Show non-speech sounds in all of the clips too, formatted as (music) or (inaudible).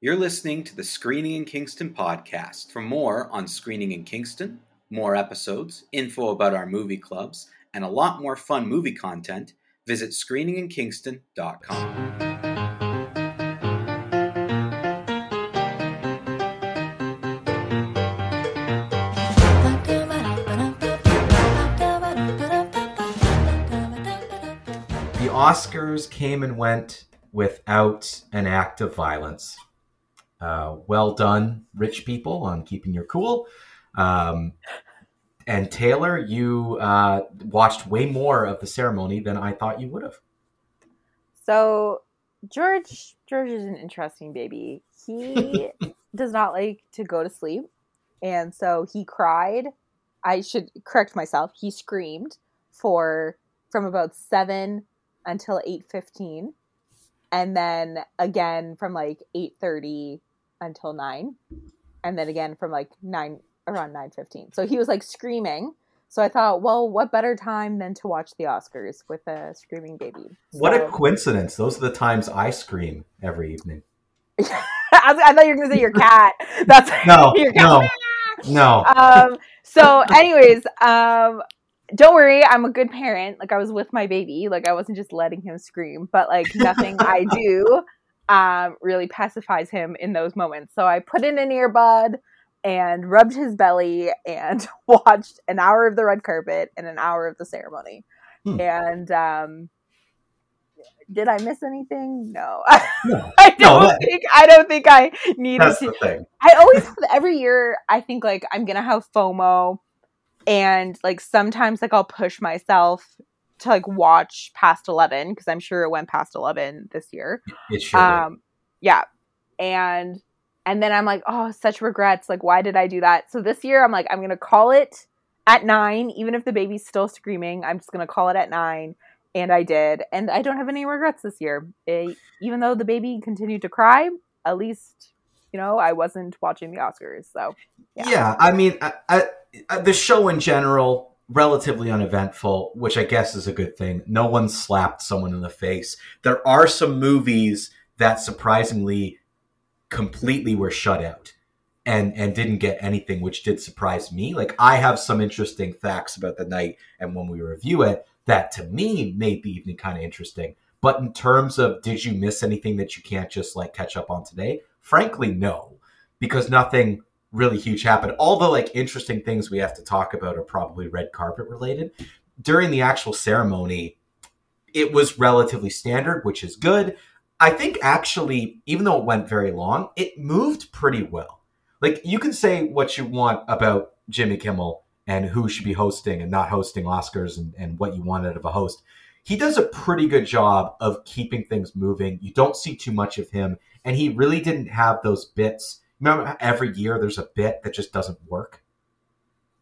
You're listening to the Screening in Kingston podcast. For more on Screening in Kingston, more episodes, info about our movie clubs, and a lot more fun movie content, visit screeninginkingston.com. The Oscars came and went without an act of violence. Uh, well done, rich people, on keeping your cool. Um, and Taylor, you uh, watched way more of the ceremony than I thought you would have. So George George is an interesting baby. He (laughs) does not like to go to sleep. And so he cried. I should correct myself. He screamed for from about 7 until 8:15 and then again from like 8:30 until 9 and then again from like 9 around 9:15. So he was like screaming. So I thought, well, what better time than to watch the Oscars with a screaming baby? What a coincidence. Those are the times I scream every evening. (laughs) I, was- I thought you were going to say your cat. That's No, (laughs) your no, no. um so anyways um don't worry i'm a good parent like i was with my baby like i wasn't just letting him scream but like nothing i (laughs) do um really pacifies him in those moments. So i put in an earbud and rubbed his belly and (laughs) watched an hour of the red carpet and an hour of the ceremony. Hmm. and um did i miss anything? No. (laughs) No, i don't that- think i don't think i needed that's to the thing. I always every year I think like I'm gonna have FOMO. And like sometimes like I'll push myself to like watch past eleven because I'm sure it went past eleven this year. It sure did. Um yeah. And and then I'm like, oh such regrets. Like why did I do that? So this year I'm like, I'm gonna call it at nine, even if the baby's still screaming, I'm just gonna call it at nine. And I did. And I don't have any regrets this year. Eh, even though the baby continued to cry, at least you know, I wasn't watching the Oscars. So, Yeah. Yeah. I mean, I, I- the show in general, relatively uneventful, which I guess is a good thing. No one slapped someone in the face. There are some movies that surprisingly completely were shut out and and didn't get anything, which did surprise me. Like I have some interesting facts about the night, and when we review it, that to me made the evening kind of interesting. But in terms of did you miss anything that you can't just like catch up on today? Frankly, no, because nothing really huge happen. All the like interesting things we have to talk about are probably red carpet related. During the actual ceremony, it was relatively standard, which is good. I think actually, even though it went very long, it moved pretty well. Like you can say what you want about Jimmy Kimmel and who should be hosting and not hosting Oscars and, and what you want out of a host. He does a pretty good job of keeping things moving. You don't see too much of him, and he really didn't have those bits. Remember, every year there's a bit that just doesn't work.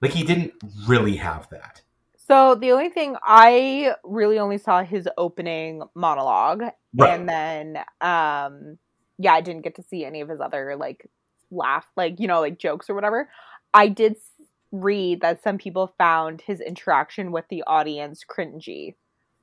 Like he didn't really have that. so the only thing I really only saw his opening monologue, and then, um, yeah, I didn't get to see any of his other like laugh, like you know, like jokes or whatever. I did read that some people found his interaction with the audience cringy,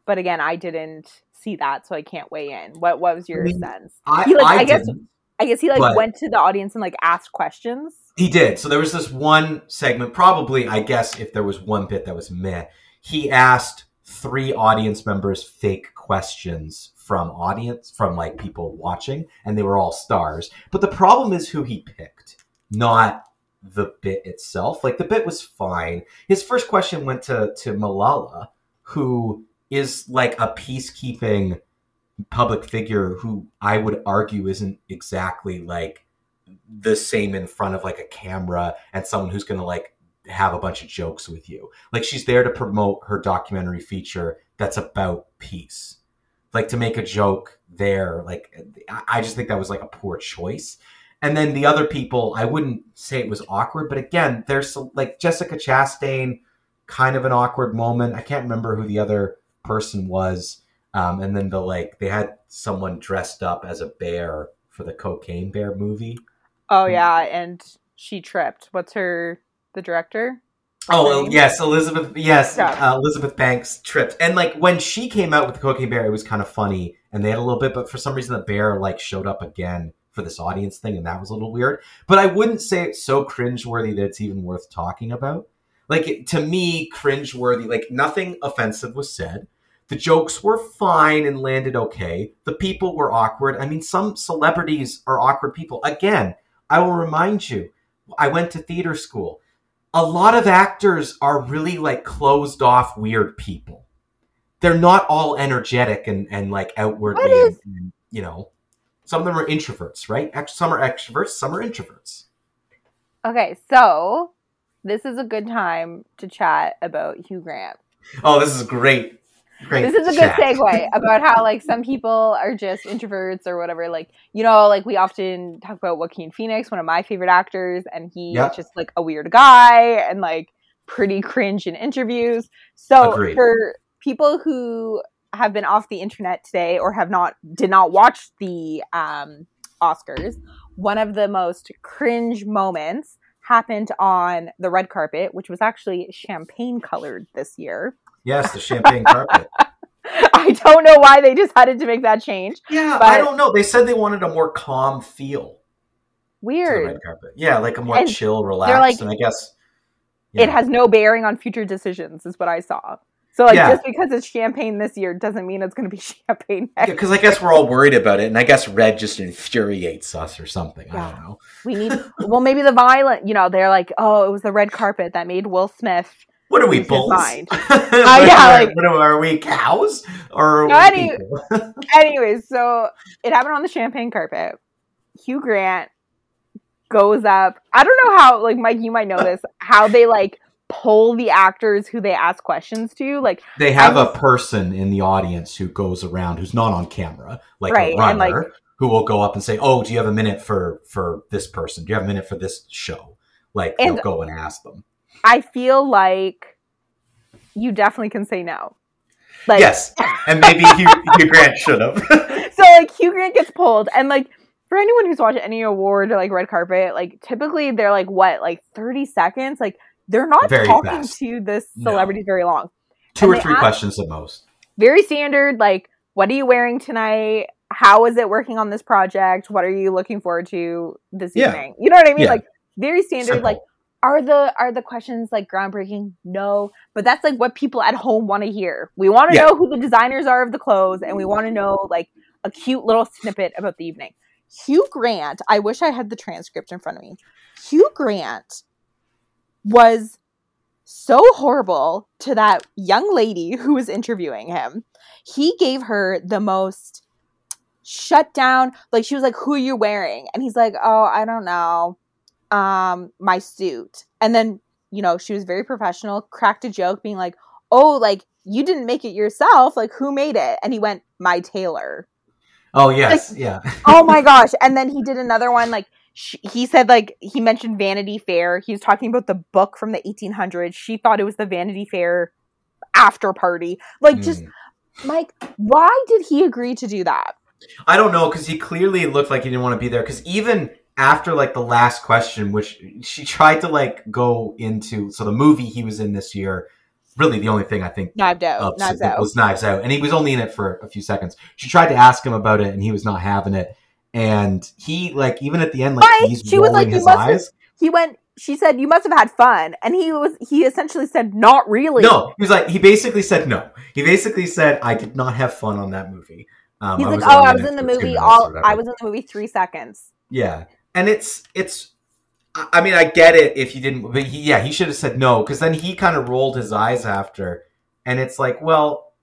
but again, I didn't see that, so I can't weigh in. What What was your I mean, sense? I, He, like, I, I guess- didn't. I guess he like but- went to the audience and like asked questions. He did. So there was this one segment, probably, I guess, if there was one bit that was meh, he asked three audience members fake questions from audience, from like people watching, and they were all stars. But the problem is who he picked, not the bit itself. Like the bit was fine. His first question went to to Malala, who is like a peacekeeping public figure who I would argue isn't exactly like the same in front of like a camera and someone who's going to like have a bunch of jokes with you. Like she's there to promote her documentary feature that's about peace. Like to make a joke there, like I- just think that was like a poor choice. And then the other people, I wouldn't say it was awkward, but again, there's like Jessica Chastain, kind of an awkward moment. I can't remember who the other person was. Um, and then the like, they had someone dressed up as a bear for the Cocaine Bear movie. Oh yeah, and she tripped. What's her the director? Oh yes, Elizabeth. Yes, uh, Elizabeth Banks tripped, and like when she came out with the Cocaine Bear, it was kind of funny, and they had a little bit, but for some reason the bear like showed up again for this audience thing, and that was a little weird. But I wouldn't say it's so cringeworthy that it's even worth talking about. Like it, to me, cringeworthy. Like nothing offensive was said. The jokes were fine and landed okay. The people were awkward. I mean, some celebrities are awkward people. Again, I will remind you, I went to theater school. A lot of actors are really like closed off, weird people. They're not all energetic and, and like outwardly, is- and, you know. Some of them are introverts, right? Some are extroverts, some are introverts. Okay, so this is a good time to chat about Hugh Grant. Oh, this is great. Great. This is a good chat. segue about how like some people are just introverts or whatever. Like you know, like we often talk about Joaquin Phoenix, one of my favorite actors, and he Yeah. is just like a weird guy and like pretty cringe in interviews. So Agreed. for people who have been off the internet today or have not did not watch the um, Oscars, one of the most cringe moments happened on the red carpet, which was actually champagne colored this year. Yes, the champagne carpet. (laughs) I don't know why they decided to make that change. Yeah, But- I don't know. They said they wanted a more calm feel Weird. red carpet. Yeah, like a more And chill, relaxed, like- and I guess It has no bearing on future decisions, is what I saw. So, like, Yeah. just because it's champagne this year doesn't mean it's going to be (laughs) champagne next. because I guess we're all worried about it, and I guess red just infuriates us or something. I don't know. We need, well, maybe the violent, you know, they're like, oh, it was the red carpet that made Will Smith. What are we bulls? mind. (laughs) Uh, what, yeah, are, like- what are, are we cows or No, any-? (laughs) Anyways, so it happened on the champagne carpet. Hugh Grant goes up. I don't know how, like, Mike, you might know (laughs) this, how they like poll the actors who they ask questions to. Like, They have a person in the audience who goes around who's not on camera, like Right, a and, runner, like- who will go up and say, "Oh, do you have a minute for for this person? Do you have a minute for this show?" Like And- they'll go and ask them. I feel like you definitely can say no. Like, yes, (laughs) and maybe Hugh, Hugh Grant should have. (laughs) so like Hugh Grant gets pulled, and like for anyone who's watched any award or like red carpet, like typically they're like what, like thirty seconds. Like they're not Very talking fast. to this No. celebrity very long. Two And or three ask- questions at most. Very standard. Like, what are you wearing tonight? How is it working on this project? What are you looking forward to this Yeah. evening? You know what I mean? Yeah. Like very standard. Like Simple. Are the are the questions like groundbreaking? No, but that's like what people at home want to hear. We want to Yeah. know who the designers are of the clothes, and we want to know like a cute little snippet about the evening. Hugh Grant, I wish I had the transcript in front of me. Hugh Grant was so horrible to that young lady who was interviewing him. He gave her the most shut down, like she was like, Who are you wearing? And he's like, Oh, I don't know um my suit. And then you know she was very professional cracked a joke being like oh like you didn't make it yourself. Like who made it? And he went my tailor. Oh yes, yeah. (laughs) oh my (laughs) gosh. And then he did another one like sh- he said like he mentioned vanity fair. He was talking about the book from the 1800s she thought it was the vanity fair after party. Like just Mm. mike why did he agree to do that? I don't know because he clearly looked like he didn't want to be there. Because even after like the last question, which she tried to like go into, so the movie he was in this year, really the only thing I think knives out knives out was Knives Out, and he was only in it for a few seconds. She tried to ask him about it, and he was not having it. And he like even at the end, like Mike, he's she was rolling like, his eyes. he went she said you must have had fun and he was he essentially said not really No, he was like he basically said no. He basically said I did not have fun on that movie. Um, he's I like was oh i was in the movie all i was in the movie three seconds Yeah, and it's it's. I mean, I get it if you didn't, but he, yeah, he should have said no because then he kind of rolled his eyes after, and it's like, well,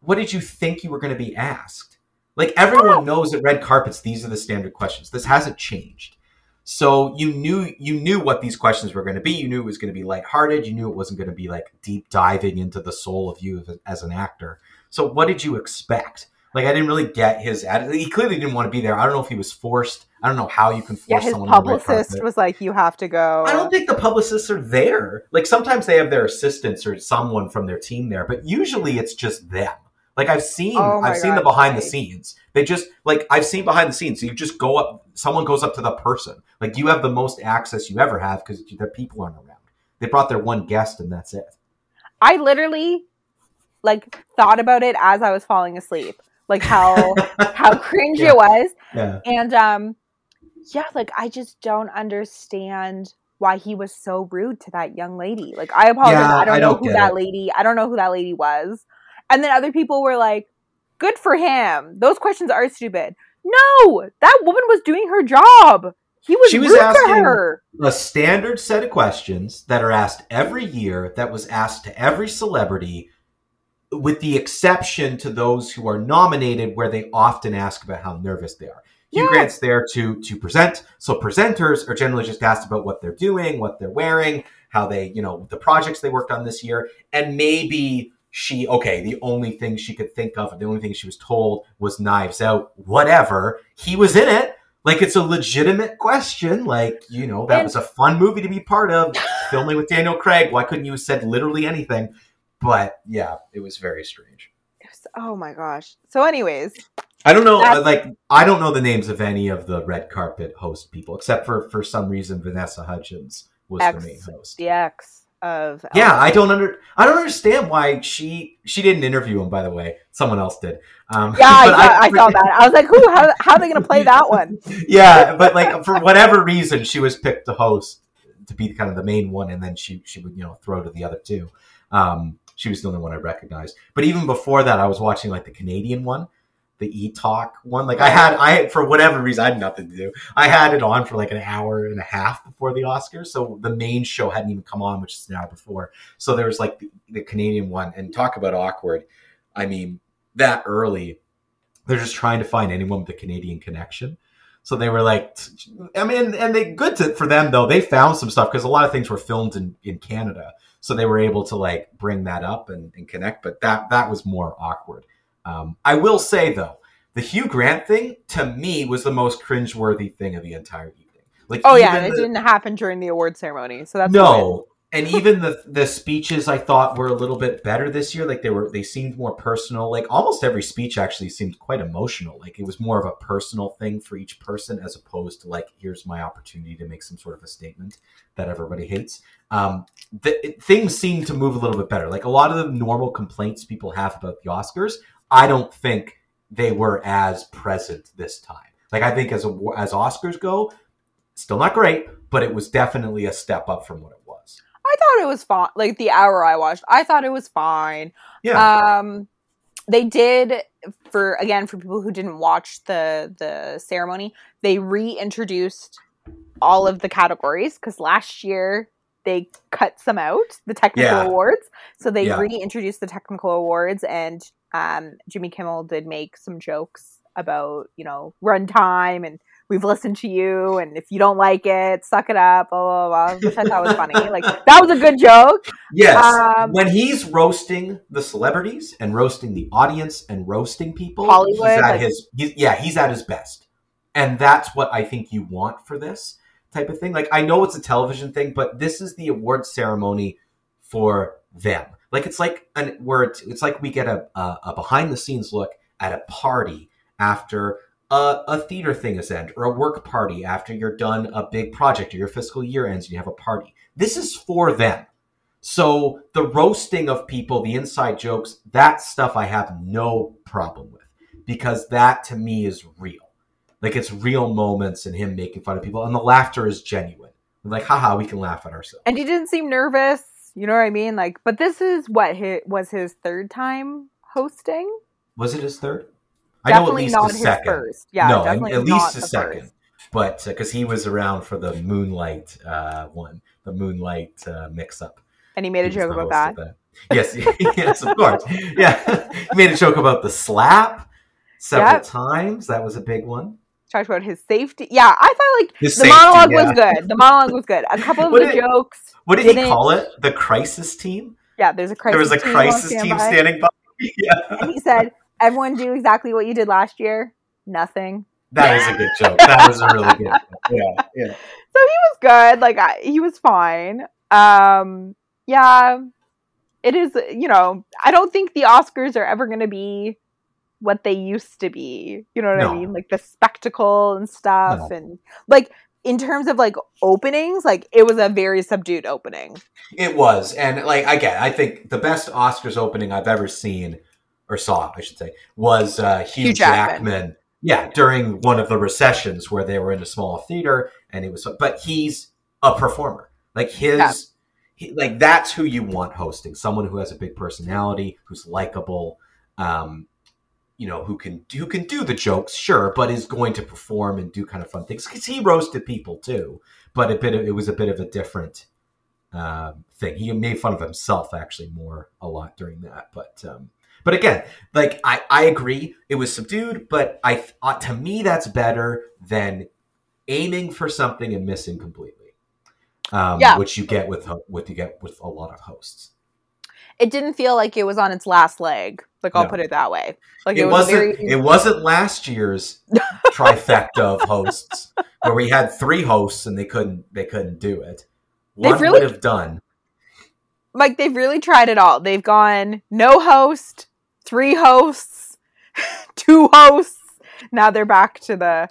what did you think you were going to be asked? Like everyone knows at red carpets, these are the standard questions. This hasn't changed, so you knew you knew what these questions were going to be. You knew it was going to be lighthearted. You knew it wasn't going to be like deep diving into the soul of you as an actor. So what did you expect? Like I didn't really get his attitude. He clearly didn't want to be there. I don't know if he was forced. I don't know how you can force yeah his someone red publicist was like you have to go I don't think the publicists are there. Like sometimes they have their assistants or someone from their team there, but usually it's just them. Like I've seen, Oh I've seen the behind the scenes. They just like I've seen behind the scenes. So you just go up. Someone goes up to the person. Like you have the most access you ever have because the people aren't around. They brought their one guest and that's it. i literally like thought about it as i was falling asleep like how how (laughs) cringe Yeah. it was Yeah. and um yeah, like I just don't understand why he was so rude to that young lady. Like I apologize, Yeah, I don't I know don't who that it. lady. I don't know who that lady was. And then other people were like, "Good for him." Those questions are stupid. No, that woman was doing her job. He was, She was asking- her. a standard set of questions that are asked every year that was asked to every celebrity with the exception to those who are nominated where they often ask about how nervous they are Hugh Yeah. Grant's there to to present so presenters are generally just asked about what they're doing what they're wearing how they you know the projects they worked on this year and maybe she okay the only thing she could think of the only thing she was told was knives out whatever he was in it like it's a legitimate question. Like you know that And- was a fun movie to be part of. filming with Daniel Craig. Why couldn't you have said literally anything? But yeah, it was very strange. Was- oh my gosh. So, anyways, I don't know. Like I don't know the names of any of the red carpet host people, except for for some reason Vanessa Hudgens was X, the main host. the ex of Yeah. I don't under I don't understand why she she didn't interview him. By the way, someone else did. Um, Yeah, I, (laughs) saw, I, saw that. I was like, "Who? How, how are they going to play (laughs) that one?" yeah, but like for whatever reason, she was picked to host to be kind of the main one, and then she she would you know throw to the other two. Um, she was the only one I recognized. But even before that, I was watching like the Canadian one, the E Talk one. Like I had I for whatever reason I had nothing to do. I had it on for like an hour and a half before the Oscars, so the main show hadn't even come on, which is an hour before. So there was like the, the Canadian one, and talk about awkward. I mean, that early, they're just trying to find anyone with a Canadian connection. So they were like, I mean, and they good to, for them though. They found some stuff because a lot of things were filmed in, in Canada, so they were able to like bring that up and, and connect. But that that was more awkward. Um, I will say though, the Hugh Grant thing to me was the most cringeworthy thing of the entire evening. Like, Oh yeah, and it the- didn't happen during the award ceremony, so that's no and even the the speeches i thought were a little bit better this year like they were they seemed more personal. Like almost every speech actually seemed quite emotional. Like it was more of a personal thing for each person as opposed to like here's my opportunity to make some sort of a statement that everybody hates. Um the, it- things seem to move a little bit better. Like a lot of the normal complaints people have about the oscars i don't think they were as present this time. Like i think as a, as oscars go still not great but it was definitely a step up from what it was I thought it was fine. Like the hour I watched, I thought it was fine. Yeah. Um, they did for again for people who didn't watch the the ceremony, they reintroduced all of the categories because last year they cut some out the technical Yeah. awards. So they Yeah. reintroduced the technical awards, and um, Jimmy Kimmel did make some jokes about you know runtime and we've listened to you and if you don't like it suck it up blah blah blah which i thought was funny like that was a good joke yes. um, when he's roasting the celebrities and roasting the audience and roasting people, Hollywood, he's at like- his he's, yeah, he's at his best. And that's what I think you want for this type of thing. Like I know it's a television thing, but this is the award ceremony for them. Like it's like an where it's, it's like we get a, a, a behind the scenes look at a party after a, a theater thing is end or a work party after you're done a big project or your fiscal year ends and you have a party. This is for them. So the roasting of people, the inside jokes, that stuff I have no problem with because that to me is real. Like it's real moments and him making fun of people and the laughter is genuine. Like, haha, we can laugh at ourselves. and he didn't seem nervous you know what i mean like but this is what his, was his third time hosting Was it his third? Definitely not his second. first yeah no, definitely at least his second. first. But because he was around for the Moonlight uh, one, the Moonlight uh, mix-up. and he made a He joke about host that Yes, (laughs) yes, of course. Yeah, (laughs) he made a joke about the slap several Yep. times. That was a big one. talked about his safety yeah i thought like His the safety, monologue yeah. was good the monologue was good a couple (laughs) of the did- jokes What did he Didn't- call it? The crisis team. yeah there's a crisis there was a team crisis team standing by. Yeah, and he said everyone do exactly what you did last year nothing that is a good joke. That was a really good. Joke. Yeah, yeah. so he was good like I, he was fine um yeah it is you know i don't think the oscars are ever going to be what they used to be you know what i mean like the spectacle and stuff No. and like in terms of like openings like it was a very subdued opening It was, and like again, I think the best Oscars opening I've ever seen or saw, I should say, was uh, Hugh, Hugh Jackman. Jackman. Yeah, during one of the recessions where they were in a small theater and it was, but he's a performer. Like his, Yeah. he, like that's who you want hosting. Someone who has a big personality, who's likable, um, you know, who can who can do the jokes, sure, but is going to perform and do kind of fun things because he roasted people too. But a bit of, it was a bit of a different um, thing. He made fun of himself actually more a lot during that, but. Um, but again, like I, I agree, it was subdued. But I, uh, to me, that's better than aiming for something and missing completely. Um, Yeah. which you get with what you get with a lot of hosts. It didn't feel like it was on its last leg. Like I'll No. put it that way. Like it, it, was wasn't. very It wasn't last year's (laughs) trifecta of hosts where we had three hosts and they couldn't. They couldn't do it. One really- would have done. like they've really tried it all. They've gone no host, three hosts, (laughs) two hosts. Now they're back to the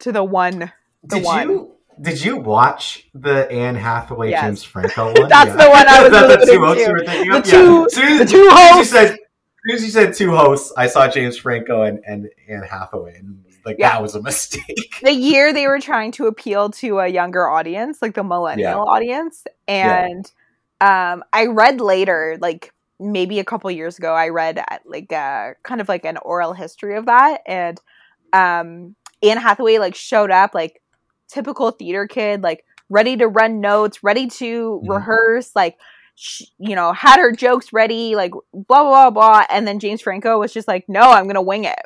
to the one. The Did one. you? Did you watch the Anne Hathaway Yes. James Franco (laughs) one? That's the one I (laughs) was That's the two hosts you were thinking The of? two- Yeah. The two hosts. as soon as you said two hosts, I saw James Franco and, and Anne Hathaway, and like Yeah. that was a mistake. The year they were trying to appeal to a younger audience, like the millennial audience, and um, I read later, like maybe a couple years ago, I read uh, like a kind of like an oral history of that, and um, Anne Hathaway like showed up like typical theater kid, like ready to run notes, ready to Mhm. rehearse, like sh- you know, had her jokes ready, like blah blah blah and then James Franco was just like, "No, I'm gonna wing it,"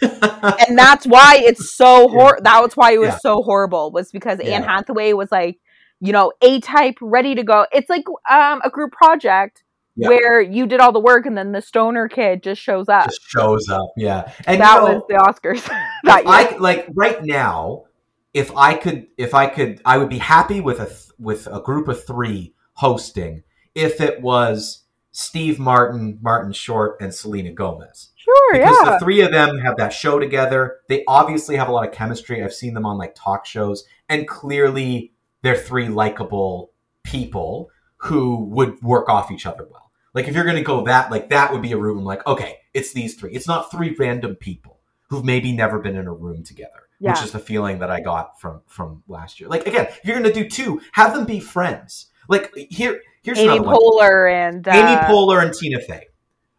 (laughs) and that's why it's so hor. That was why it was Yeah. so horrible. Was because Anne Hathaway was like, you know, A type, ready to go. It's like um a group project Yeah. where you did all the work and then the stoner kid just shows up. Just shows up, yeah. And that you know, was the Oscars (laughs) that. I like right now, if I could, if I could, I would be happy with a th- with a group of three hosting. If it was Steve Martin, Martin Short, and Selena Gomez, sure, yeah. because yeah. the three of them have that show together. They obviously have a lot of chemistry. I've seen them on like talk shows, and clearly they're three likable people who would work off each other well. Like if you're going to go that, like that would be a room. Like okay, it's these three. It's not three random people who've maybe never been in a room together. Which is the feeling that I got from from last year. Like again, if you're going to do two, have them be friends. Like here, here's Amy. Poehler and uh, Amy Poehler and Tina Fey,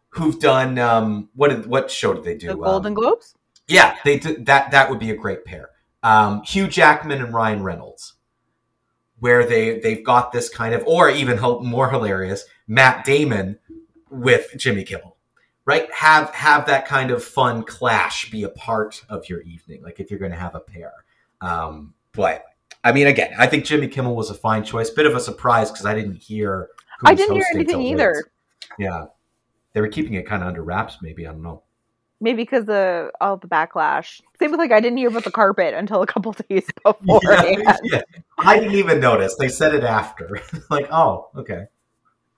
who've done um, what? Did, what show did they do? the Golden Um, Globes. Yeah, they did that. That would be a great pair. Um, Hugh Jackman and Ryan Reynolds, where they they've got this kind of, or even more hilarious, Matt Damon with Jimmy Kimmel. Right? Have have that kind of fun clash be a part of your evening. Like if you're going to have a pair. Um, but I mean, again, I think Jimmy Kimmel was a fine choice. Bit of a surprise because I didn't hear. I didn't hear anything till late. either. Yeah, they were keeping it kind of under wraps. Maybe I don't know. Maybe because of all the backlash. Same with like I didn't hear about the carpet until a couple (laughs) days before. (laughs) Yeah, yeah. I didn't even notice. They said it after. (laughs) like, oh, okay.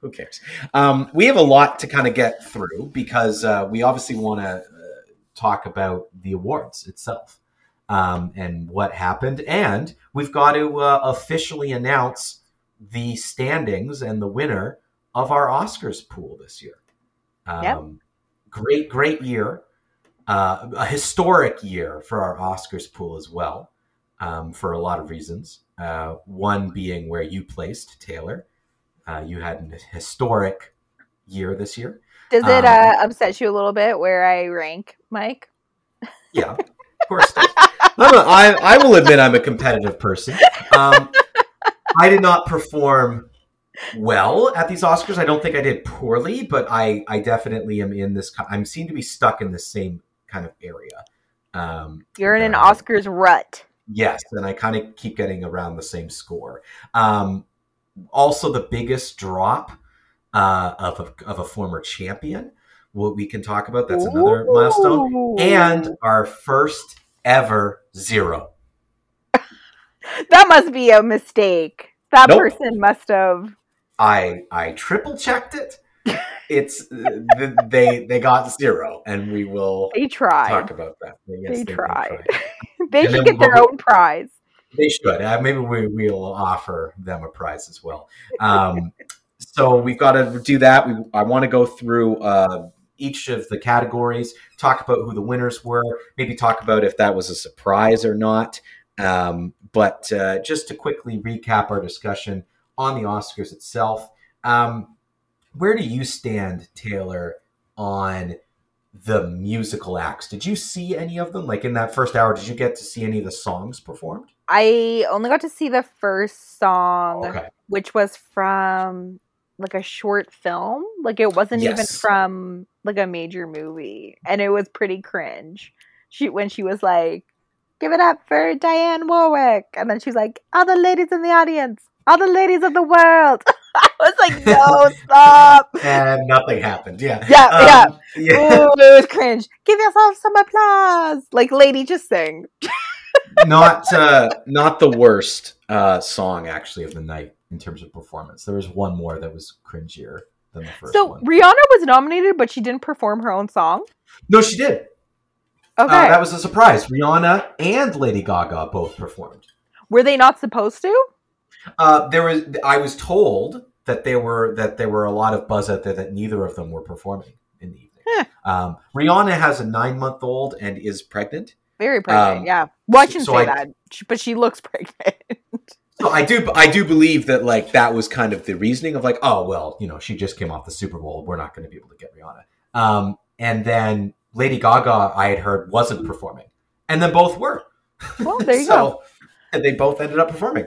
Who cares? Um, we have a lot to kind of get through because uh, we obviously want to uh, talk about the awards itself um, and what happened. And we've got to uh, officially announce the standings and the winner of our Oscars pool this year. Um, Yep. Great, great year. Uh, a historic year for our Oscars pool as well um, for a lot of reasons. Uh, one being where you placed Taylor. Uh, you had an historic year this year. Does it Um, uh, upset you a little bit where I rank, Mike? (laughs) Yeah, of course. I'm a, I, I will admit I'm a competitive person. Um, I did not perform well at these Oscars. I don't think I did poorly, but I, I definitely am in this. I'm seem to be stuck in the same kind of area. Um, You're in an Oscars rut. Yes, and I kind of keep getting around the same score. Um, also, the biggest drop uh, of a, of a former champion. What we can talk about. That's another milestone. And our first ever zero. that must be a mistake. That Nope. person must have. I I triple checked it. It's (laughs) th- they they got zero, and we will They tried. talk about that. Yes, They did tried. (laughs) they And should get their we'll- own prize. They should. Uh, maybe we will offer them a prize as well. Um, (laughs) so we've got to do that. We I want to go through uh, each of the categories, talk about who the winners were, maybe talk about if that was a surprise or not. Um, but uh, just to quickly recap our discussion on the Oscars itself, um, where do you stand, Taylor, on the musical acts? Did you see any of them? Like in that first hour, did you get to see any of the songs performed? I only got to see the first song, Okay. which was from like a short film. Like it wasn't even from like a major movie, and it was pretty cringe. She when she was like, "Give it up for Diane Warwick," and then she was like, "All the ladies in the audience, all the ladies of the world." (laughs) I was like, "No, (laughs) stop!" And nothing happened. Yeah. Yeah, yeah. Um, yeah. Ooh, it was cringe. Give yourself some applause. Like, lady, just sing. (laughs) not uh, not the worst uh, song actually of the night in terms of performance. There was one more that was cringier than the first So one. Rihanna was nominated, but she didn't perform her own song. No, she did. Okay, Uh, that was a surprise. Rihanna and Lady Gaga both performed. were they not supposed to? Uh, there was. I was told that there were that there were a lot of buzz out there that neither of them were performing in the evening. Huh. Um, Rihanna has a nine month old and is pregnant. Very pregnant. Um, yeah. Well, I shouldn't so say I- that, but she looks (laughs) pregnant. So I do, I do believe that like that was kind of the reasoning of like, oh well, you know, she just came off the Super Bowl, we're not going to be able to get Rihanna. Um, and then Lady Gaga, I had heard wasn't performing, and then both were. well, there you (laughs) so, go. And they both ended up performing,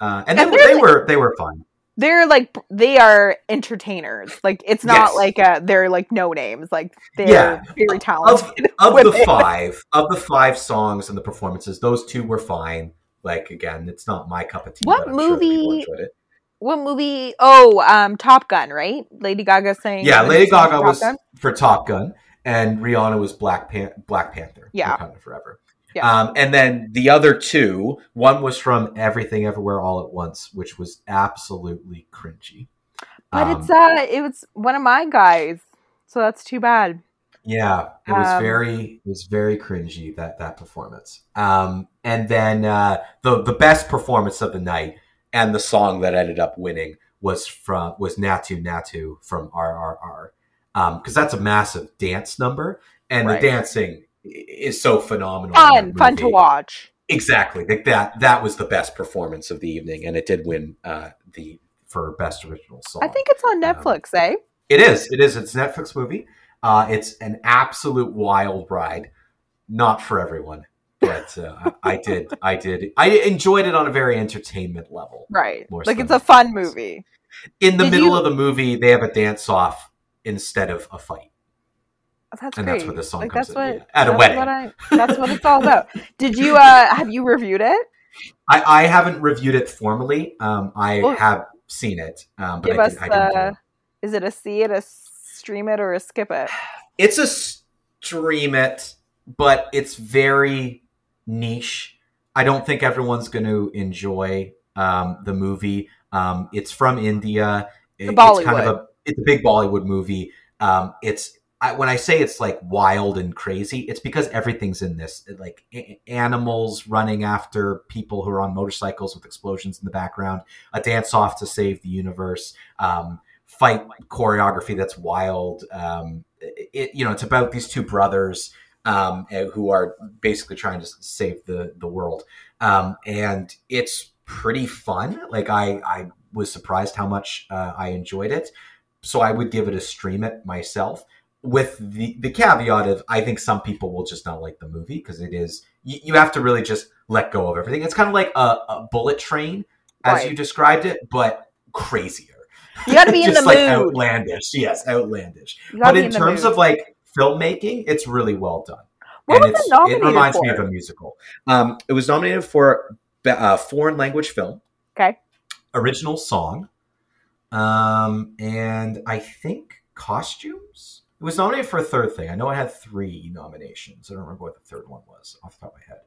uh, and, And they, they like- were they were fine. They're like they are entertainers. Like it's not Yes. like uh they're like no names. Like they're Yeah. very talented. Of the women. five, of the five songs and the performances, those two were fine. Like again, it's not my cup of tea. What sure movie- it. What movie? Oh, um, Top Gun, right? Lady Gaga saying. Yeah, Lady Gaga was for Top Gun, and Rihanna was Black Pan- Black Panther. Yeah. Wakanda Forever. Yeah. Um, and then the other two, one was from Everything Everywhere All at Once, which was absolutely cringy. But Um, it's uh, it was one of my guys, so that's too bad. Yeah, it was Um, very it was very cringy that that performance. Um, and then uh, the the best performance of the night and the song that ended up winning was from was Naatu Naatu from RRR because that's a massive dance number and Right. the dancing is so phenomenal. Fun, fun to watch. Exactly, like that that was the best performance of the evening, and it did win uh, the for best original song. I think it's on Um, Netflix, eh? It is. It is. It's a Netflix movie. Uh, it's an absolute wild ride. Not for everyone, but uh, I, I did. I did. I enjoyed it on a very entertainment level. Right. Like it's a fun else. movie. In the Did middle you- of the movie, they have a dance off instead of a fight, That's and great. that's where the song like comes that's in. what yeah. At a wedding. What I, that's what it's all (laughs) about. Did you uh have you reviewed it? I, I haven't reviewed it formally. Um, I Well, have seen it, um, but Give I, us I didn't. do the. it. Is it a see it, a stream it, or a skip it? it's a stream it, but it's very niche. I don't think everyone's going to enjoy um, the movie. Um, it's from India. It- It's kind of a it's a big Bollywood movie. Um, it's I, when I say it's like wild and crazy, it's because everything's in this, like a- animals running after people who are on motorcycles with explosions in the background, a dance off to save the universe, um, fight choreography that's wild. Um, it, you know, it's about these two brothers um, eh, who are basically trying to save the the world, um, and it's pretty fun. Like I, I was surprised how much uh, I enjoyed it, so I would give it a stream it myself. With the the caveat of, I think some people will just not like the movie because it is you, you have to really just let go of everything. It's kind of like a, a bullet train, as Right. you described it, but crazier. You got to be (laughs) in the just mood. like outlandish. Yes, outlandish. But in in terms of like filmmaking, it's really well done. what and was it's, it nominated it reminds for? me of a musical. Um, it was nominated for be- uh, foreign language film, Okay. original song, um, and I think costumes. It was nominated for a third thing. I know it had three nominations. I don't remember what the third one was off the top of my head,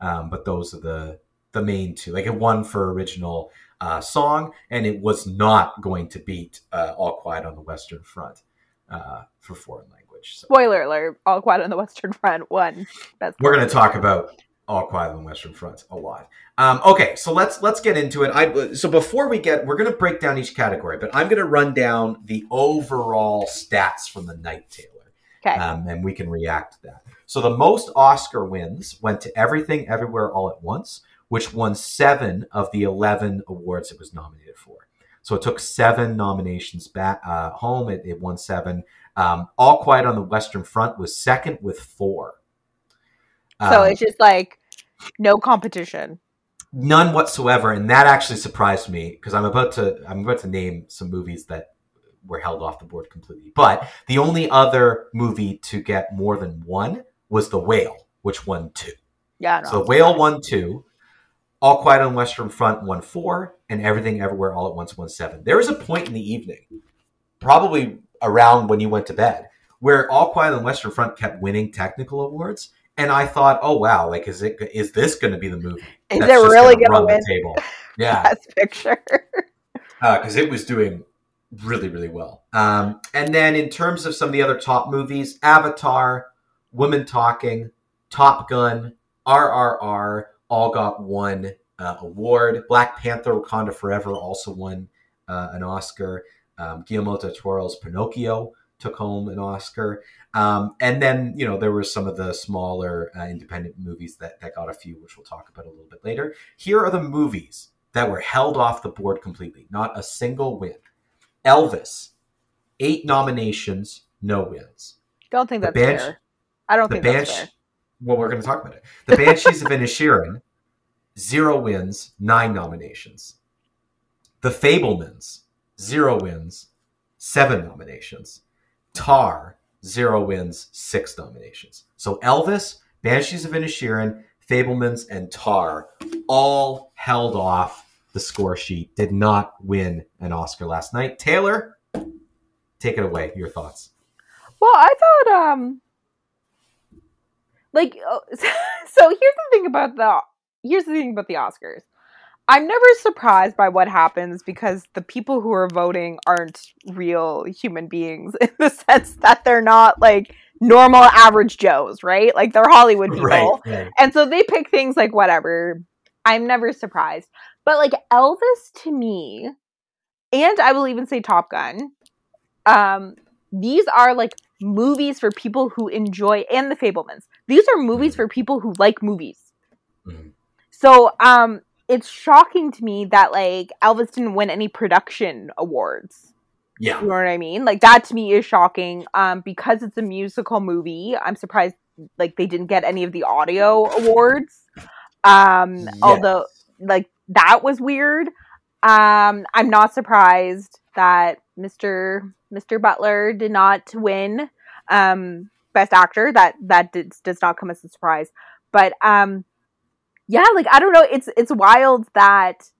um, but those are the the main two. Like it won for original uh, song, and it was not going to beat uh, All Quiet on the Western Front uh, for foreign language. So Spoiler alert: All Quiet on the Western Front won. That's we're going to talk about All Quiet on the Western Front a lot. Um, okay, so let's let's get into it. I so before we get, we're going to break down each category, but I'm going to run down the overall stats from the night, Taylor. Okay. um, and we can react to that. So the most Oscar wins went to Everything Everywhere All at Once, which won seven of the 11 awards it was nominated for. So it took seven nominations back uh, home. It, it won seven. Um, All Quiet on the Western Front was second with four. so Um, it's just like no competition. none whatsoever, and that actually surprised me because I'm about to I'm about to name some movies that were held off the board completely. But the only other movie to get more than one was The Whale, which won two. Yeah. No, So The Whale won two. All Quiet on the Western Front won four, and Everything Everywhere All at Once won seven. There was a point in the evening, probably around when you went to bed, where All Quiet on the Western Front kept winning technical awards, and I thought, "Oh wow, like is it is this going to be the movie? Is that's it just really gonna gonna run win the table?" (laughs) Yeah, best picture? because it was doing really really well. Um, and then in terms of some of the other top movies, Avatar, Women Talking, Top Gun, RRR all got one uh, award. Black Panther: Wakanda Forever also won uh, an Oscar. Um, Guillermo del Toro's Pinocchio took home an Oscar. Um, and then, you know, there were some of the smaller uh, independent movies that, that got a few, which we'll talk about a little bit later. Here are the movies that were held off the board completely. Not a single win. Elvis, eight nominations, no wins. Don't think that's Bansh- fair. I don't The think that's fair. well, we're going to talk about it. The Banshees of Inisherin, zero wins, nine nominations. The Fabelmans, zero wins, seven nominations. Tar, zero wins, six nominations. So Elvis, Banshees of Inisherin, Fabelmans, and Tar all held off the score sheet, did not win an Oscar last night. Taylor, take it away. Your thoughts. Well, I thought, um, like, (laughs) so here's the thing about the here's the thing about the Oscars. I'm never surprised by what happens because the people who are voting aren't real human beings (laughs) in the sense that they're not like normal average Joes, right? Like they're Hollywood people. Right, right. And so they pick things like whatever. I'm never surprised. But like Elvis to me, and I will even say Top Gun, um, these are like movies for people who enjoy and the Fabelmans. These are movies for people who like movies. Mhm. So um it's shocking to me that like Elvis didn't win any production awards. Yeah. You know what I mean? Like that to me is shocking. Um, because it's a musical movie, I'm surprised like they didn't get any of the audio awards. Um, Yes. although like that was weird. Um, I'm not surprised that Mr. Mr. Butler did not win um best actor. That that did, does not come as a surprise. But um yeah, like I don't know, it's it's wild that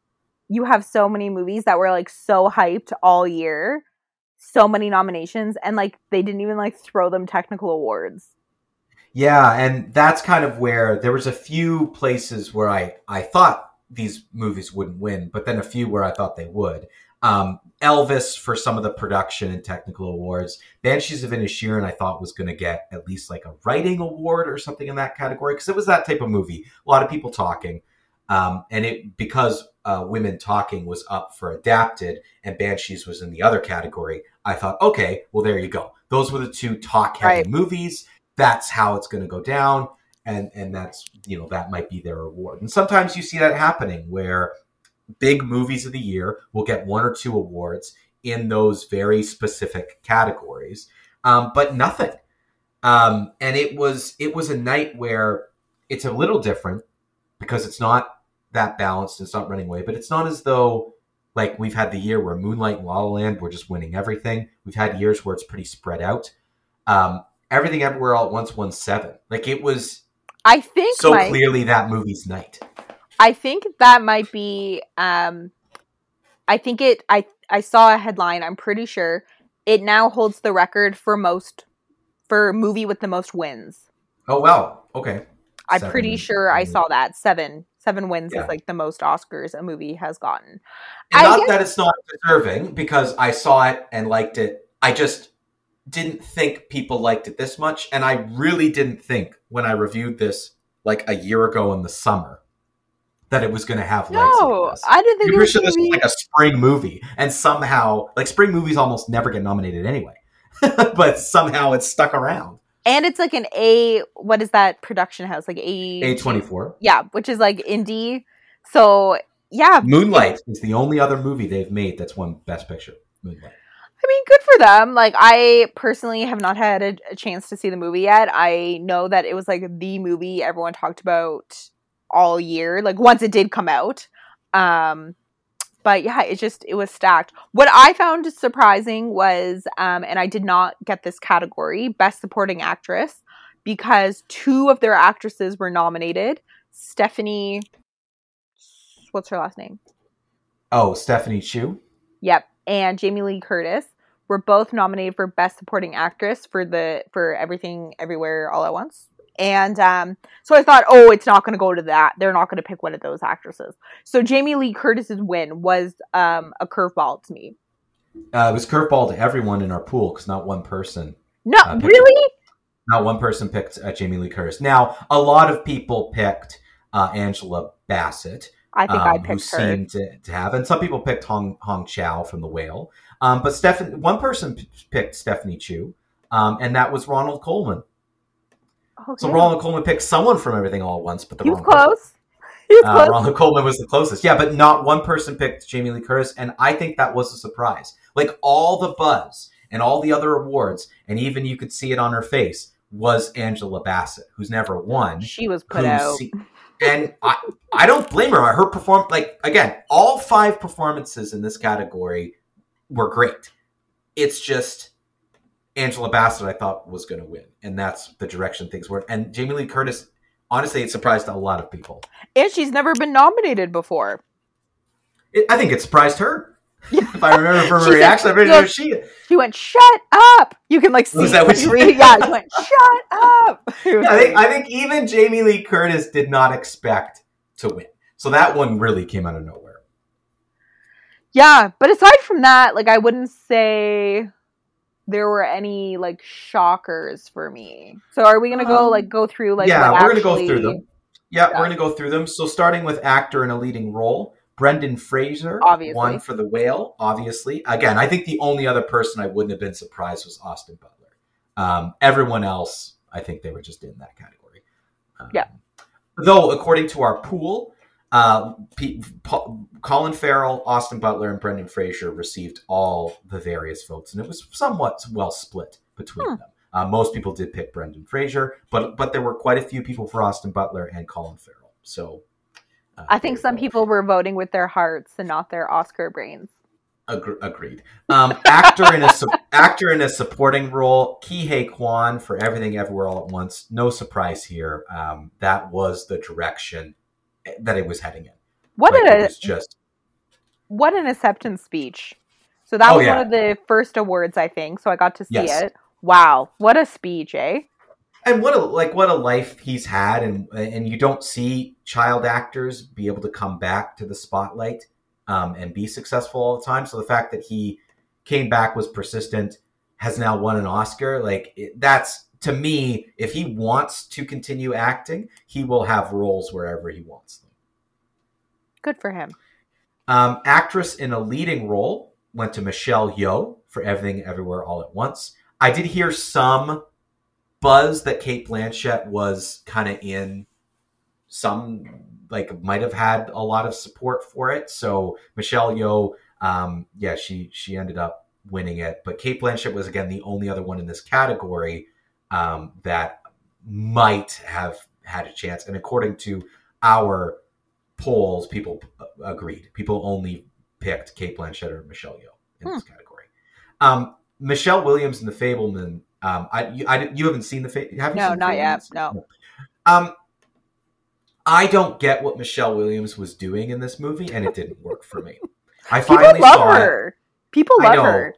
you have so many movies that were like so hyped all year, so many nominations, and like they didn't even like throw them technical awards. Yeah, and that's kind of where there was a few places where I I thought these movies wouldn't win, but then a few where I thought they would. Um, Elvis for some of the production and technical awards. Banshees of Inisherin I thought was going to get at least like a writing award or something in that category because it was that type of movie. A lot of people talking, um, and it because uh, women talking was up for adapted and Banshees was in the other category. I thought, okay, well there you go. Those were the two talk heavy Right. movies that's how it's going to go down and and that's you know that might be their award. and sometimes you see that happening where big movies of the year will get one or two awards in those very specific categories. Um, but nothing. Um, and it was it was a night where it's a little different because it's not that balanced it's not running away but it's not as though like we've had the year where moonlight and la La land were just winning everything. We've had years where it's pretty spread out. Um, everything everywhere all at once won seven. Like it was I think so Mike, clearly that movie's night I think that might be. Um, I think it. I I saw a headline. I'm pretty sure it now holds the record for most for movie with the most wins. oh wow okay I'm pretty sure I saw that seven seven wins Yeah. is like the most Oscars a movie has gotten. And I not guess- that it's not deserving because I saw it and liked it. I just didn't think people liked it this much. And I really didn't think when I reviewed this like a year ago in the summer that it was going to have legs No, like. I didn't think You it was sure this was like a spring movie, and somehow, like spring movies almost never get nominated anyway. (laughs) but somehow it's stuck around. And it's like an A. What is that production house? Like A. A twenty four. Yeah, which is like indie. So yeah, Moonlight is the only other movie they've made that's won Best Picture. Moonlight. I mean, good for them. Like, I personally have not had a, a, chance to see the movie yet. I know that it was like the movie everyone talked about all year, like once it did come out. Um, but yeah, it just it was stacked. What I found surprising was, um, and I did not get this category, Best Supporting Actress, because two of their actresses were nominated. Stephanie, what's her last name? Oh, Stephanie Hsu. Yep, and Jamie Lee Curtis were both nominated for Best Supporting Actress for the for Everything Everywhere All at Once. And um, so I thought, oh, it's not going to go to that. They're not going to pick one of those actresses. So Jamie Lee Curtis's win was um, a curveball to me. Uh, it was curveball to everyone in our pool because not one person. No, uh, really. Not one person picked uh, Jamie Lee Curtis. Now, a lot of people picked uh, Angela Bassett. I think um, I picked who seemed to, to, have, and some people picked Hong Hong Chau from The Whale. Um, but Stephan- one person p- picked Stephanie Hsu, um, and that was Ronald Colman. Okay. So Ronald Coleman picked someone from Everything All at Once, but the he was close. He was uh, close. Ronald Colman was the closest. Yeah, but not one person picked Jamie Lee Curtis, and I think that was a surprise. Like all the buzz and all the other awards, and even you could see it on her face was Angela Bassett, who's never won. She was put out. See, and I, I don't blame her. Her perform like again, all five performances in this category were great. It's just Angela Bassett I thought was going to win, and that's the direction things were. And Jamie Lee Curtis, honestly, it surprised a lot of people. And she's never been nominated before. It, I think it surprised her. (laughs) if I remember from her (laughs) reaction, said, I remember she she went, "Shut up!" You can like see was that what she read. Yeah, she went, "Shut up." (laughs) Yeah, I think I think even Jamie Lee Curtis did not expect to win, so that one really came out of nowhere. Yeah, but aside from that, like I wouldn't say there were any like shockers for me. So are we gonna go um, like go through like yeah, we're actually... gonna go through them. Yeah, yeah, we're gonna go through them. So starting with actor in a leading role, Brendan Fraser obviously. won for The Whale. Obviously, again, I think the only other person I wouldn't have been surprised was Austin Butler. Um, everyone else, I think they were just in that category. Um, yeah. Though, according to our pool, uh, P- Colin Farrell, Austin Butler, and Brendan Fraser received all the various votes, and it was somewhat well split between hmm. them. Uh, most people did pick Brendan Fraser, but but there were quite a few people for Austin Butler and Colin Farrell. So uh, I think some people were voting with their hearts and not their Oscar brains. agreed. Um, actor in a su- (laughs) actor in a supporting role, Ke Huy Quan for Everything Everywhere All at Once. No surprise here. Um, that was the direction that it was heading in. What like, a just what an acceptance speech. So that oh, was yeah. one of the first awards, I think. So I got to see yes. it. Wow, what a speech, eh? And what a like what a life he's had, and and you don't see child actors be able to come back to the spotlight um, and be successful all the time. So the fact that he came back was persistent, has now won an Oscar, like it, that's to me, if he wants to continue acting, he will have roles wherever he wants them. Good for him. Um, actress in a leading role went to Michelle Yeoh for Everything Everywhere All at Once. I did hear some buzz that Cate Blanchett was kind of in some like might have had a lot of support for it. So Michelle Yeoh, um, yeah, she she ended up winning it. But Cate Blanchett was again the only other one in this category um, that might have had a chance. And according to our polls, people agreed. People only picked Cate Blanchett or Michelle Yeoh in hmm. this category. Um, Michelle Williams and The Fabelman. Um, I, you, I, you haven't seen the fa- have no, not yet. No. Um, I don't get what Michelle Williams was doing in this movie, and it didn't work for me. I finally People love saw her. It. People love her.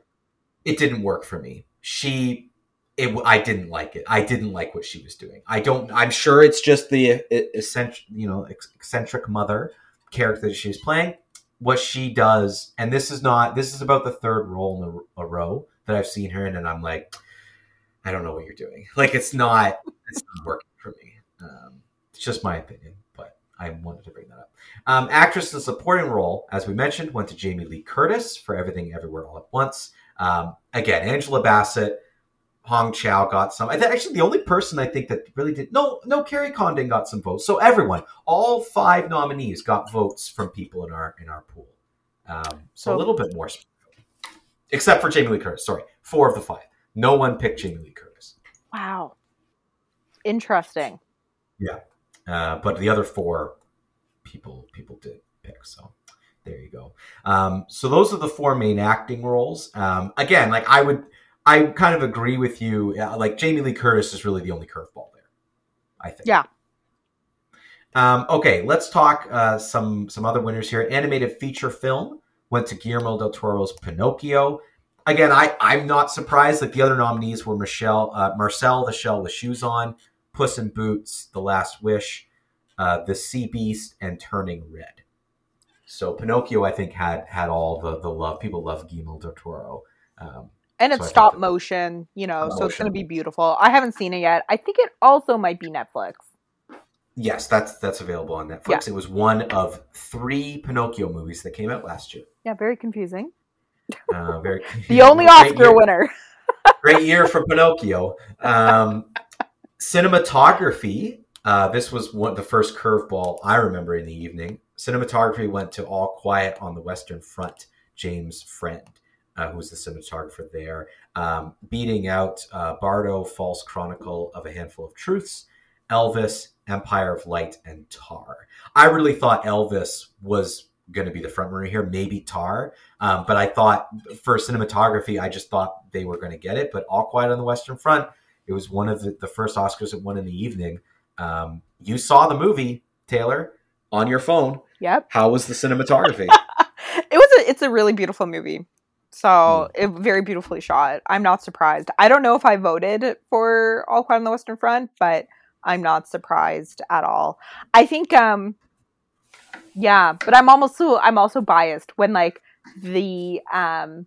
It didn't work for me. She it, I didn't like it. I didn't like what she was doing. I don't. I'm sure it's just the eccentric, you know, eccentric mother character that she's playing. What she does, and this is not. This is about the third role in a, a row that I've seen her in, and I'm like, I don't know what you're doing. Like it's not. It's not working for me. Um, it's just my opinion, but I wanted to bring that up. Um, actress in supporting role, as we mentioned, went to Jamie Lee Curtis for Everything Everywhere All at Once. Um, again, Angela Bassett, Hong Chau got some. I think actually the only person I think that really did no no Kerry Condon got some votes. So everyone, all five nominees got votes from people in our in our pool. Um, so, so a little bit more, except for Jamie Lee Curtis. Sorry, four of the five. No one picked Jamie Lee Curtis. Wow, interesting. Yeah, uh, but the other four people people did pick. So there you go. Um, so those are the four main acting roles. Um, again, like I would, I kind of agree with you. Like Jamie Lee Curtis is really the only curveball there. I think. Yeah. Um, okay, let's talk uh, some some other winners here. Animated feature film went to Guillermo del Toro's Pinocchio. Again, I I'm not surprised. Like the other nominees were Michelle uh, Marcel the Shell with Shoes On, Puss in Boots, The Last Wish, uh, The Sea Beast, and Turning Red. So Pinocchio, I think, had had all the the love. People love Guillermo del Toro. Um, and it's so stop motion, you know, so it's going to be beautiful. I haven't seen it yet. I think it also might be Netflix. Yes, that's that's available on Netflix. Yeah. It was one of three Pinocchio movies that came out last year. Yeah, very confusing. Uh, very (laughs) confusing. the only Oscar winner. (laughs) great year for Pinocchio. Um, cinematography. Uh, this was one the first curveball I remember in the evening. Cinematography went to All Quiet on the Western Front, James Friend, uh, who was the cinematographer there, um, beating out uh, Bardo, False Chronicle of a Handful of Truths, Elvis, Empire of Light, and Tar. I really thought Elvis was going to be the front runner here, maybe Tar. Um, but I thought for cinematography, I just thought they were going to get it. But All Quiet on the Western Front, it was one of the, the first Oscars that won in the evening. Um, you saw the movie, Taylor, on your phone. Yep. How was the cinematography? (laughs) it was a it's a really beautiful movie. So mm. it very beautifully shot. I'm not surprised. I don't know if I voted for All Quiet on the Western Front, but I'm not surprised at all. I think um yeah, but I'm almost so I'm also biased when like the um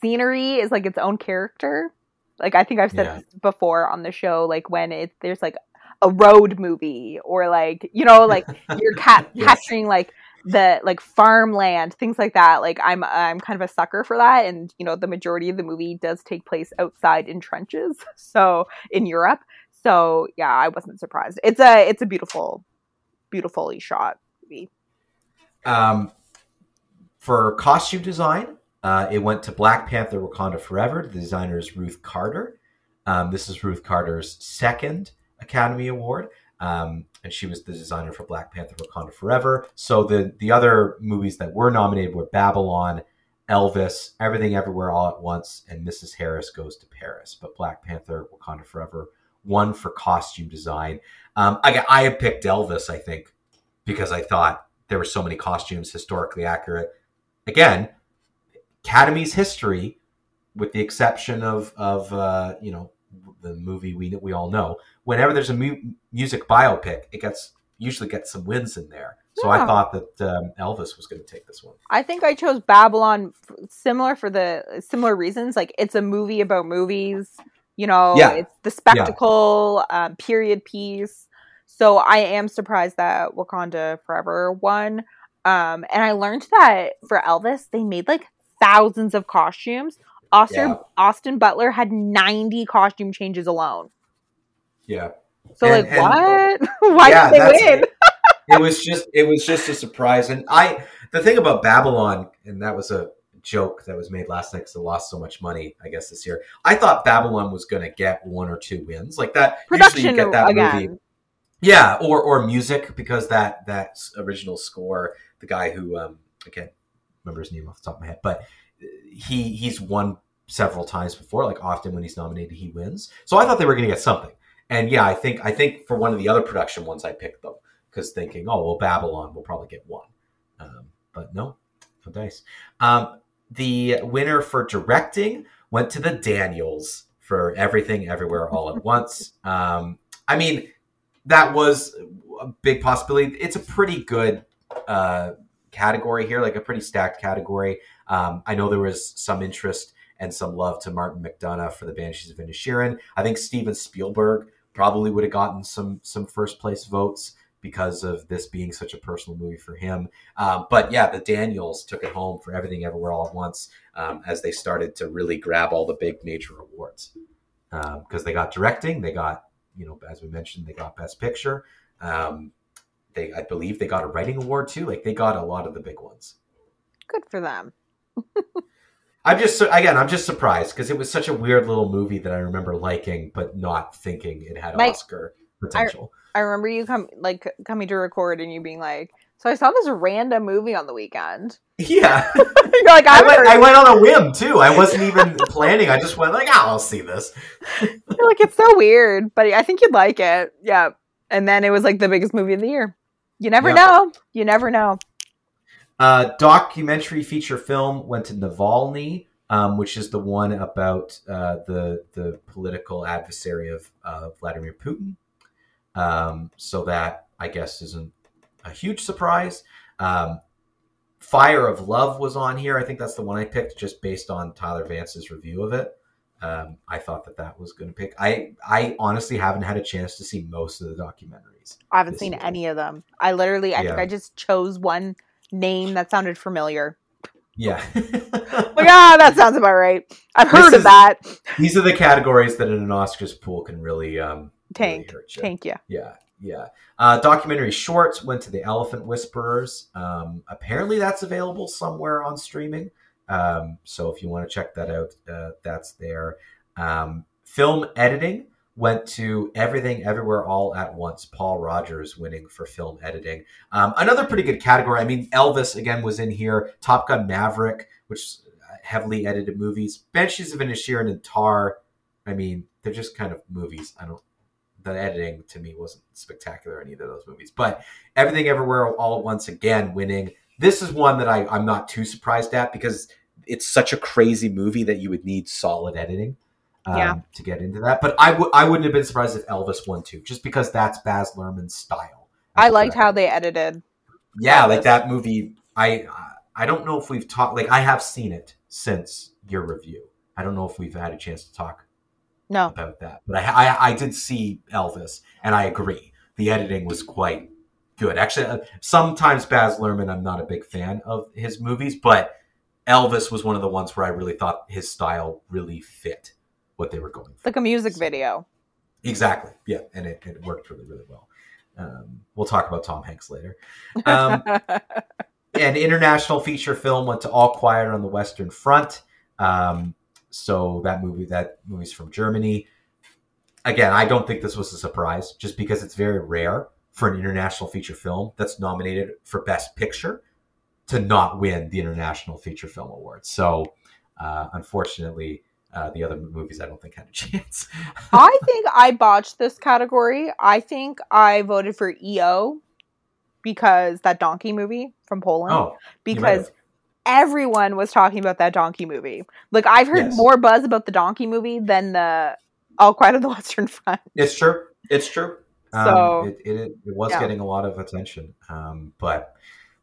scenery is like its own character. Like I think I've said yeah. before on the show, like when it there's like a road movie or like you know like (laughs) you're ca- yes. capturing like the like farmland things like that like i'm i'm kind of a sucker for that and you know the majority of the movie does take place outside in trenches (laughs) so in europe. So yeah i wasn't surprised. It's a it's a beautiful beautifully shot movie. Um for costume design uh, it went to black panther wakanda forever the designer is ruth carter. Um, this is ruth carter's second Academy Award. Um, and she was the designer for Black Panther: Wakanda Forever. So the the other movies that were nominated were Babylon, Elvis, Everything Everywhere All at Once, and Mrs. Harris Goes to Paris. But Black Panther: Wakanda Forever won for costume design. Um, I I picked Elvis, I think, because I thought there were so many costumes historically accurate. Again, Academy's history, with the exception of of uh, you know the movie we we all know. Whenever there's a mu- music biopic, it gets usually gets some wins in there. So yeah. I thought that um, Elvis was going to take this one. I think I chose Babylon similar for the similar reasons. Like it's a movie about movies. You know, yeah. it's the spectacle yeah. um, period piece. So I am surprised that Wakanda Forever won. Um, and I learned that for Elvis, they made like thousands of costumes Austin yeah. Austin Butler had 90 costume changes alone. Yeah. So and, like and, what? (laughs) Why yeah, did they win? it was just it was just a surprise. And I the thing about Babylon, and that was a joke that was made last night because they lost so much money, I guess, this year. I thought Babylon was gonna get one or two wins. Like that Production usually you get that again. movie. Yeah, or or music because that that original score, the guy who um I can't remember his name off the top of my head, but he he's won several times before. Like often when he's nominated, he wins. So I thought they were going to get something. And yeah, I think I think for one of the other production ones, I picked them because thinking, oh well, Babylon will probably get one. Um, but no, no dice. Um, the winner for directing went to the Daniels for Everything Everywhere All at Once. (laughs) Um, I mean, that was a big possibility. It's a pretty good uh, category here, like a pretty stacked category. Um, I know there was some interest and some love to Martin McDonagh for the Banshees of Inisherin. I think Steven Spielberg probably would have gotten some some first place votes because of this being such a personal movie for him. Um, but yeah, the Daniels took it home for Everything Everywhere All at Once um, as they started to really grab all the big major awards because um, they got directing, they got you know as we mentioned, they got Best Picture. Um, they I believe they got a writing award too. Like they got a lot of the big ones. Good for them. (laughs) I'm just again, I'm just surprised because it was such a weird little movie that I remember liking, but not thinking it had Mike, Oscar potential. I, I remember you come like coming to record and you being like, "So I saw this random movie on the weekend." (laughs) Yeah, (laughs) you're like, I, went, I went on a whim too. I wasn't even planning. I just went like, "Oh, I'll see this." you're like, it's so weird, but I think you'd like it. Yeah, and then it was like the biggest movie of the year. You never yep. know. You never know. Uh, documentary feature film went to Navalny, um, which is the one about uh, the the political adversary of uh, Vladimir Putin. Um, so that I guess isn't a huge surprise. Um, Fire of Love was on here. I think that's the one I picked just based on Tyler Vance's review of it. Um, I thought that that was going to pick. I I honestly haven't had a chance to see most of the documentaries. I haven't seen year. any of them. I literally, I yeah. think I just chose one name that sounded familiar. Yeah. like, ah, that sounds about right. I've heard of that. These are the categories that in an Oscars pool can really um tank. Really you. Tank, yeah. Yeah. Yeah. Uh, documentary shorts went to the Elephant Whisperers. Um, apparently, that's available somewhere on streaming. Um, so if you want to check that out, uh, that's there. Um, film editing went to Everything Everywhere All at Once. Paul Rogers winning for film editing. Um, another pretty good category. I mean, Elvis again was in here. Top Gun Maverick, which heavily edited movies. Banshees of Inisherin and Tar. I mean, they're just kind of movies. I don't. The editing to me wasn't spectacular in either of those movies, but Everything Everywhere All at Once again winning. This is one that I, I'm not too surprised at because it's such a crazy movie that you would need solid editing um, yeah. to get into that. But I would I wouldn't have been surprised if Elvis won too, just because that's Baz Luhrmann's style. I liked how they edited. Yeah, Elvis. like that movie. I I don't know if we've talked. Like I have seen it since your review. I don't know if we've had a chance to talk. No. about that, but I, I I did see Elvis, and I agree. The editing was quite good. Actually, uh, sometimes Baz Luhrmann, I'm not a big fan of his movies, but Elvis was one of the ones where I really thought his style really fit what they were going for. Like a music video. Exactly. Yeah, and it, it worked really, really well. Um, we'll talk about Tom Hanks later. (laughs) Um, an international feature film went to All Quiet on the Western Front. Um, so that movie, that movie's from Germany. Again, I don't think this was a surprise, just because it's very rare for an international feature film that's nominated for Best Picture to not win the International Feature Film Award. So, uh, unfortunately, uh, the other movies I don't think had a (laughs) chance. I think I botched this category. I think I voted for EO because that donkey movie from Poland. Oh, because everyone was talking about that donkey movie. Like I've heard yes. more buzz about the donkey movie than the All Quiet on the Western (laughs) Front. It's true. It's true. So um, it, it, it, was yeah. getting a lot of attention, um, but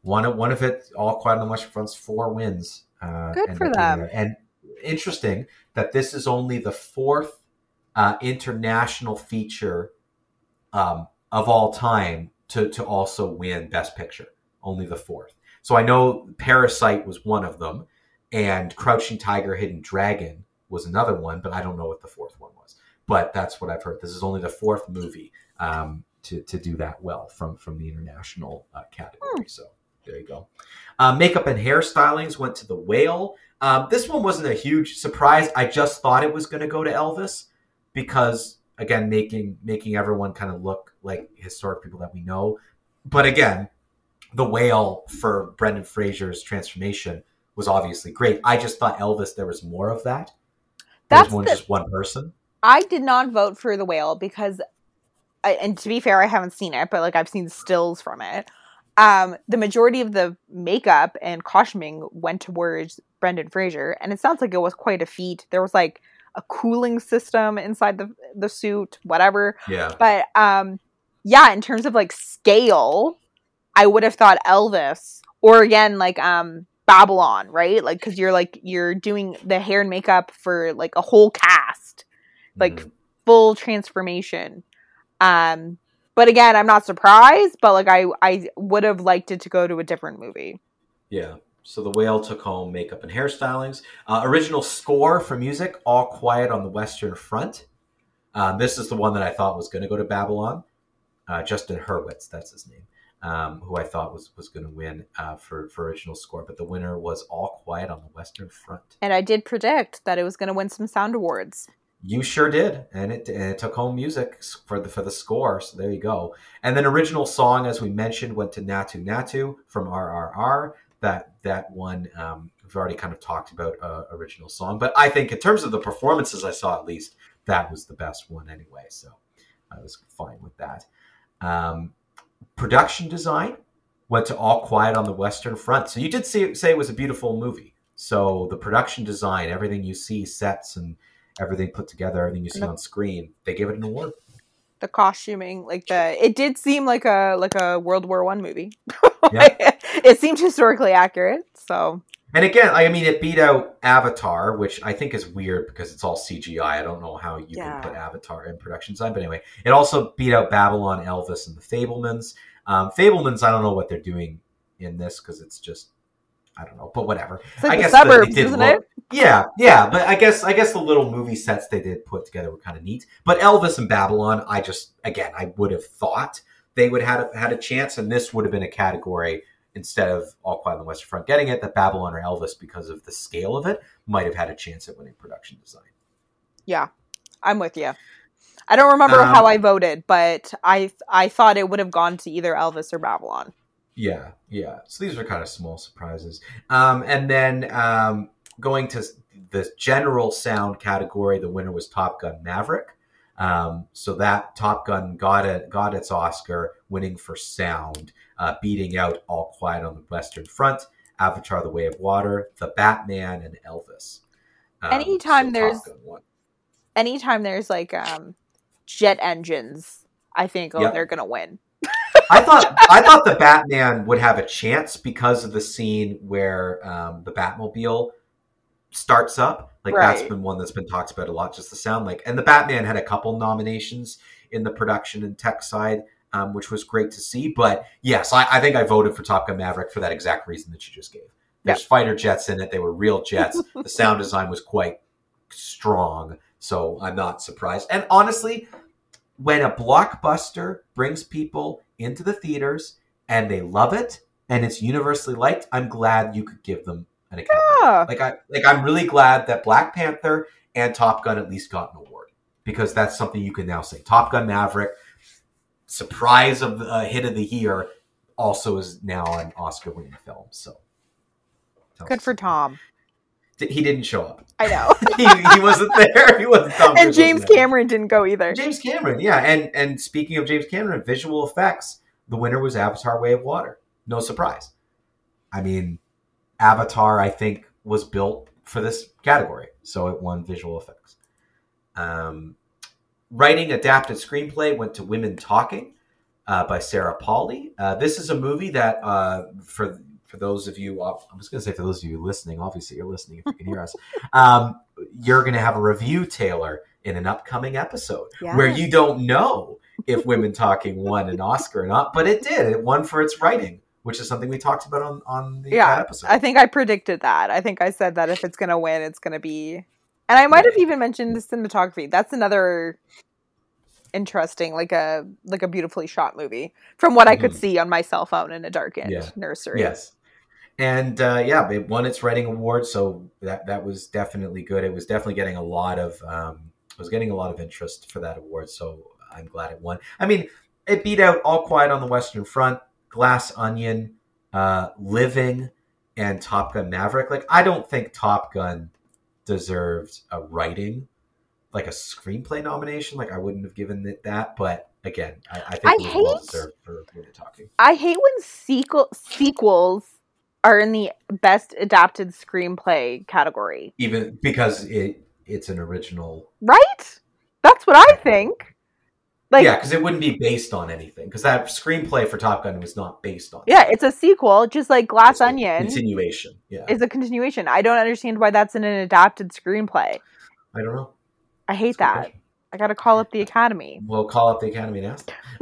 one of one of it, All Quiet on the Western Front's four wins. Uh, Good for them. And interesting that this is only the fourth uh, international feature um, of all time to, to also win Best Picture. Only the fourth. So I know Parasite was one of them, and Crouching Tiger, Hidden Dragon was another one, but I don't know what the fourth one was. But that's what I've heard. This is only the fourth movie um, to, to do that well from from the international uh, category. Hmm. So there you go. Uh, makeup and hairstylings went to the whale. Um, this one wasn't a huge surprise. I just thought it was going to go to Elvis because, again, making making everyone kind of look like historic people that we know. But again, the whale for Brendan Fraser's transformation was obviously great. I just thought Elvis there was more of that. That's one, the, just one person. I did not vote for the whale because, and to be fair, I haven't seen it, but like I've seen stills from it um, the majority of the makeup and costuming went towards Brendan Fraser, and it sounds like it was quite a feat. There was like a cooling system inside the the suit, whatever. Yeah. But um, yeah, in terms of like scale, I would have thought Elvis, or again like um Babylon, right? Like because you're like you're doing the hair and makeup for like a whole cast, like mm. full transformation. Um, But again, I'm not surprised, but like I I would have liked it to go to a different movie. Yeah. So the whale took home makeup and hairstylings. Uh, original score for music, All Quiet on the Western Front. Uh, this is the one that I thought was going to go to Babylon. Uh, Justin Hurwitz, that's his name, um, who I thought was was going to win uh, for for original score. But the winner was All Quiet on the Western Front. And I did predict that it was going to win some sound awards. You sure did, and it, and it took home music for the for the score. So there you go. And then original song, as we mentioned, went to Naatu Naatu from RRR. That that one um, we've already kind of talked about uh, original song, but I think in terms of the performances I saw, at least that was the best one anyway. So I was fine with that. Um, production design went to All Quiet on the Western Front. So you did say, say it was a beautiful movie. So the production design, everything you see, sets and everything put together, everything you see on screen, they gave it an award. The costuming, like the, it did seem like a like a World War One movie. (laughs) Yeah. (laughs) it seemed historically accurate. So And again, I mean, it beat out Avatar, which I think is weird because it's all CGI. I don't know how you Yeah. can put Avatar in production design, but anyway, it also beat out Babylon, Elvis, and the Fabelmans. Um, Fabelmans, I don't know what they're doing in this because it's just, I don't know, but whatever. it's like I guess suburbs, it did isn't look- it? Yeah, yeah, but I guess I guess the little movie sets they did put together were kind of neat. But Elvis and Babylon, I just again, I would have thought they would have had a, had a chance, and this would have been a category instead of All Quiet on the Western Front getting it. That Babylon or Elvis, because of the scale of it, might have had a chance at winning production design. Yeah, I'm with you. I don't remember Um, how I voted, but I I thought it would have gone to either Elvis or Babylon. Yeah, yeah. So these are kind of small surprises. Um, and then um, going to the general sound category, the winner was Top Gun Maverick. Um, so that Top Gun got it, got its Oscar, winning for sound, uh, beating out All Quiet on the Western Front, Avatar: The Way of Water, The Batman, and Elvis. Um, Anytime Top there's-. Anytime there's like um jet engines, I think oh Yep. they're gonna win. I thought (laughs) I thought the Batman would have a chance because of the scene where um, the Batmobile starts up. Like that's been one that's been talked about a lot. Just the sound like, and the Batman had a couple nominations in the production and tech side, um, which was great to see. But yes, I, I think I voted for Top Gun Maverick for that exact reason that you just gave. There's fighter jets in it; they were real jets. (laughs) the sound design was quite strong, so I'm not surprised. And honestly, when a blockbuster brings people into the theaters and they love it and it's universally liked, I'm glad you could give them an academy. Yeah. Like I like I'm really glad that Black Panther and Top Gun at least got an award because that's something you can now say. Top Gun Maverick, surprise of the uh, hit of the year, also is now an Oscar-winning film. So Good for. Tom. He didn't show up. I know. (laughs) he, he wasn't there. He wasn't. (laughs) Tom and James there. Cameron didn't go either. James Cameron, yeah. And and speaking of James Cameron, visual effects, the winner was Avatar: Way of Water. No surprise. I mean, Avatar, I think, was built for this category, so it won visual effects. Um, writing adapted screenplay went to Women Talking uh, by Sarah Polley. Uh, this is a movie that, uh, for for those of you, uh, I was going to say for those of you listening, obviously you're listening if you can hear us. (laughs) Um, you're going to have a review, Taylor, in an upcoming episode Yeah. where you don't know if Women Talking won an Oscar or not, but it did. It won for its writing, which is something we talked about on on the Yeah, episode. I think I predicted that. I think I said that if it's gonna win, it's gonna be. And I might have even mentioned the cinematography. That's another interesting, like a like a beautifully shot movie from what I could Mhm. see on my cell phone in a darkened Yeah. nursery. Yes. And uh, yeah, it won its writing award, so that that was definitely good. It was definitely getting a lot of um, it was getting a lot of interest for that award, so I'm glad it won. I mean, it beat out All Quiet on the Western Front, Glass Onion, uh, Living, and Top Gun Maverick. Like, I don't think Top Gun deserved a writing, like a screenplay nomination. Like, I wouldn't have given it that, but again, I, I think I it was well hate- deserved for we're talking. I hate when sequel sequels are in the best adapted screenplay category. even because it it's an original Right? That's what I think. Like yeah because it wouldn't be based on anything because that screenplay for top gun was not based on yeah, it's a sequel, just like Glass It's a Onion continuation yeah is a continuation. I don't understand why that's in an adapted screenplay. i don't know I hate That's that. I got to call up the Academy. We'll call up the Academy now.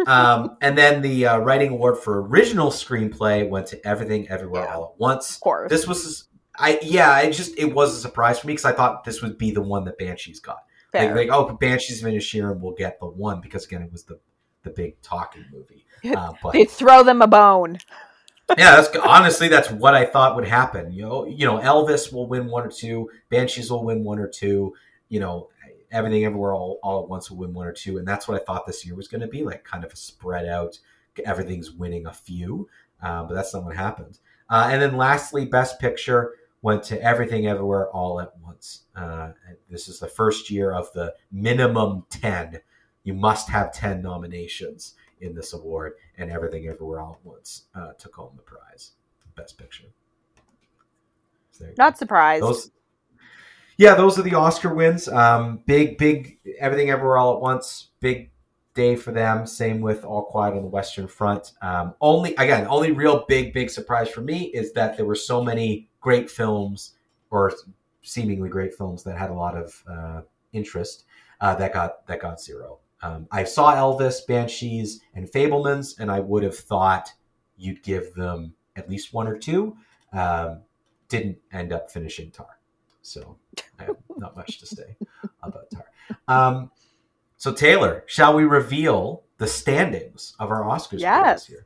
Um, (laughs) and then the uh, writing award for original screenplay went to Everything Everywhere Yeah. All at Once. Of course. This was, I yeah, it just it was a surprise for me because I thought this would be the one that Banshees got. Like, like, oh, Banshees of Inisherin will get the one because again, it was the the big talking movie. (laughs) Uh, but They throw them a bone. yeah, that's honestly that's what I thought would happen. You know, you know, Elvis will win one or two, Banshees will win one or two. You know, everything everywhere all, all at once will win one or two, and that's what I thought this year was going to be like, kind of a spread out. Everything's winning a few, uh, but that's not what happened. Uh, and then lastly, Best Picture went to Everything Everywhere All at Once. Uh, this is the first year of the minimum ten. You must have ten nominations in this award, and Everything Everywhere All at Once uh, took home the prize, Best Picture. So there you go. Not surprised. Those, yeah, those are the Oscar wins. Um, big, big, Everything Everywhere All at Once. Big day for them. Same with All Quiet on the Western Front. Um, only again, only real big, big surprise for me is that there were so many great films, or seemingly great films that had a lot of uh, interest uh, that got that got zero. Um, I saw Elvis, Banshees, and Fabelmans, and I would have thought you'd give them at least one or two. Um, didn't end up finishing Tar, so I have not much to say about Tar. Um, so Taylor, shall we reveal the standings of our Oscars Yes. this year?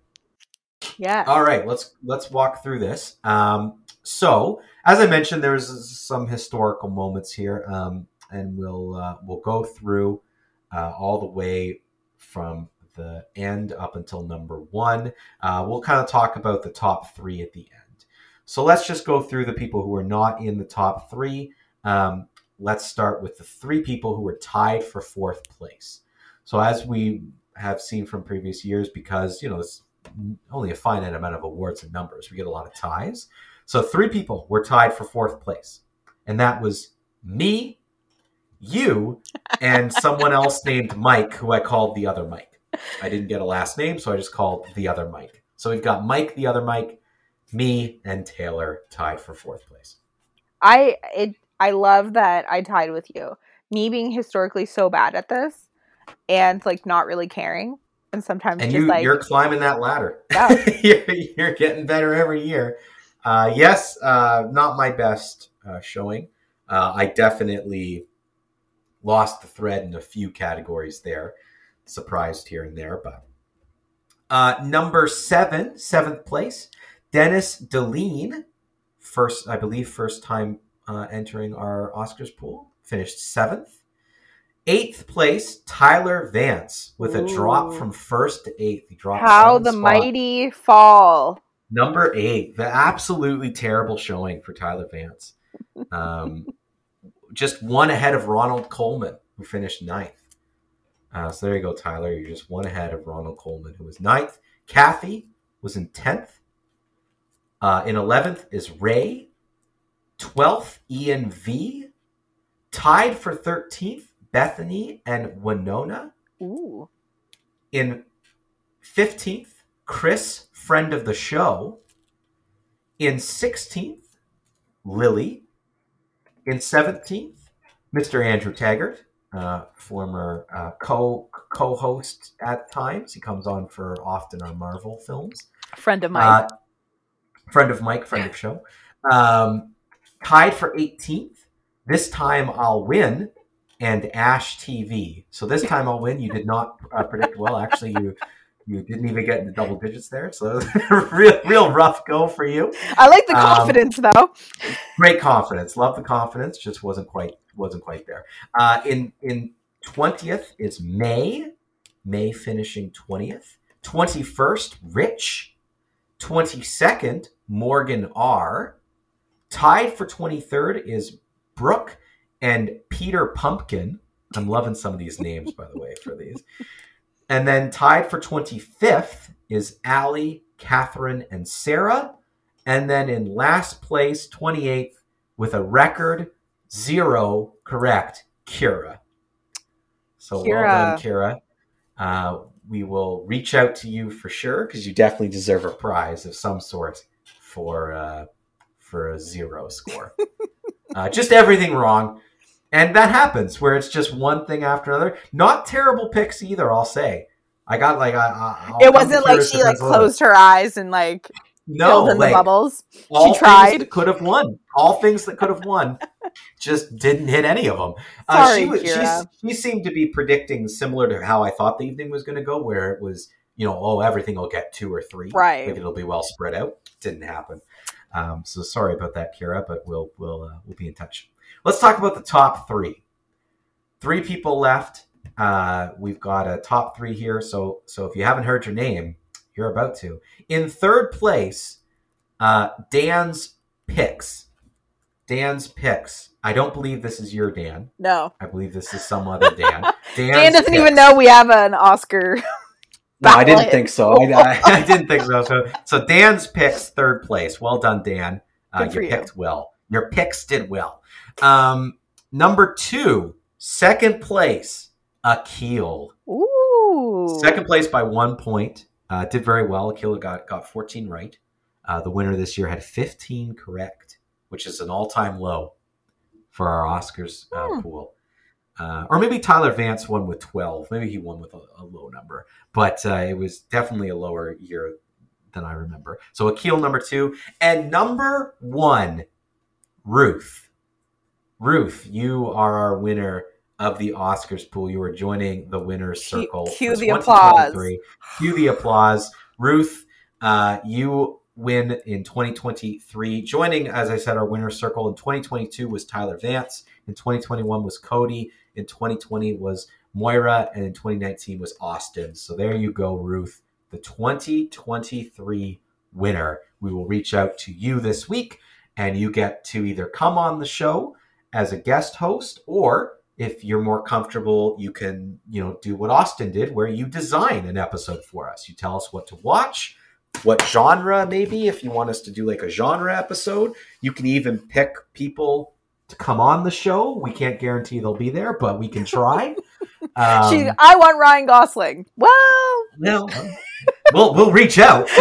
yeah. All right, let's let's walk through this. Um, so, as I mentioned, there's some historical moments here, um, and we'll uh, we'll go through uh, all the way from the end up until number one. Uh, we'll kind of talk about the top three at the end. So let's just go through the people who are not in the top three. Um, let's start with the three people who were tied for fourth place. So as we have seen from previous years, because you know it's only a finite amount of awards and numbers. We get a lot of ties. So three people were tied for fourth place, and that was me, you, and someone (laughs) else named Mike, who I called the other Mike. I didn't get a last name, so I just called the other Mike. So we've got Mike, the other Mike, me, and Taylor tied for fourth place. I it I love that I tied with you. Me being historically so bad at this and like not really caring and sometimes And just you, like you're climbing that ladder. Yeah. (laughs) you're, you're getting better every year. Uh, yes, uh, not my best uh, showing. Uh, I definitely lost the thread in a few categories there. Surprised here and there, but uh, number seven, seventh place, Dennis Deline, first, I believe, first time uh, entering our Oscars pool, finished seventh. Eighth place, Tyler Vance, with a drop from first to eighth. He dropped how the spots. mighty fall. Number eight, the absolutely terrible showing for Tyler Vance. Um, (laughs) just one ahead of Ronald Coleman, who finished ninth. Uh, so there you go, Tyler. You're just one ahead of Ronald Coleman, who was ninth. Kathy was in tenth. Uh, in eleventh is Ray. Twelfth, Ian V. Tied for thirteenth, Bethany and Winona. Ooh. In 15th, Chris, friend of the show. In 16th, Lily. In 17th, Mr. Andrew Taggart, uh, former uh, co co host at times. He comes on for often on Marvel films. Friend of mine. Uh, friend of Mike, friend of show. Um, tied for 18th. This time I'll win. And Ash TV. So this (laughs) time I'll win. You did not uh, predict well. Actually, you you didn't even get into double digits there. So (laughs) real real rough go for you. I like the um, confidence though. Great confidence. Love the confidence. Just wasn't quite wasn't quite there. Uh, in in twentieth is May. May finishing twentieth. Twenty first, Rich. Twenty second, Morgan R. Tied for twenty third is Brooke and Peter Pumpkin. I'm loving some of these names, by the way, for these. And then tied for 25th is Allie, Catherine, and Sarah. And then in last place, 28th, with a record zero correct, Kira. So well done, Kira. Uh, we will reach out to you for sure because you definitely deserve a prize of some sort for uh, for a zero score. (laughs) uh, just everything wrong. And that happens where it's just one thing after another. Not terrible picks either. I'll say. I got like I. I it wasn't like she like Defense a little. closed her eyes and like No, like, the bubbles. things tried. could have won. All things that could have won, just didn't hit any of them. Uh, Sorry, she, was- Kira. she's- she seemed to be predicting similar to how I thought the evening was going to go, where it was, you know, oh, everything will get two or three, Right. Like it'll be well spread out. Didn't happen. Um, so sorry about that, Kira, but we'll we'll uh, we'll be in touch. Let's talk about the top three. Three people left. Uh, we've got a top three here. So so if you haven't heard your name, you're about to. In third place, uh, Dan's picks. Dan's picks. I don't believe this is your Dan. No. I believe this is some other Dan. (laughs) Dan's Dan doesn't even know we have an Oscar. (laughs) No, I didn't think so. I, (laughs) I, I didn't think so. So, so Dan's picks third place. Well done, Dan. Uh, Good for you you. picked well. Your picks did well. Um, number two, second place, Akil. Ooh. Second place by one point. Uh, did very well. Akil got got 14 right. Uh, the winner this year had 15 correct, which is an all time low for our Oscars uh, Hmm. pool. Uh, or maybe Tyler Vance won with 12. Maybe he won with a, a low number, but uh, it was definitely a lower year than I remember. So Akil number two and number one, Ruth. Ruth, you are our winner of the Oscars pool. You are joining the winners circle. cue the applause. Cue the applause. Ruth, uh, you win in 2023. Joining, as I said, our winners circle in 2022 was Tyler Vance. In 2021 was Cody. In 2020 was Moira. And in 2019 was Austin. So there you go, Ruth, the 2023 winner. We will reach out to you this week and you get to either come on the show as a guest host or if you're more comfortable you can you know do what austin did where you design an episode for us. You tell us what to watch what genre maybe if you want us to do like a genre episode. You can even pick people to come on the show. We can't guarantee they'll be there but we can try. (laughs) Um, she, I want Ryan Gosling. Well, no, we'll we'll reach out. (laughs)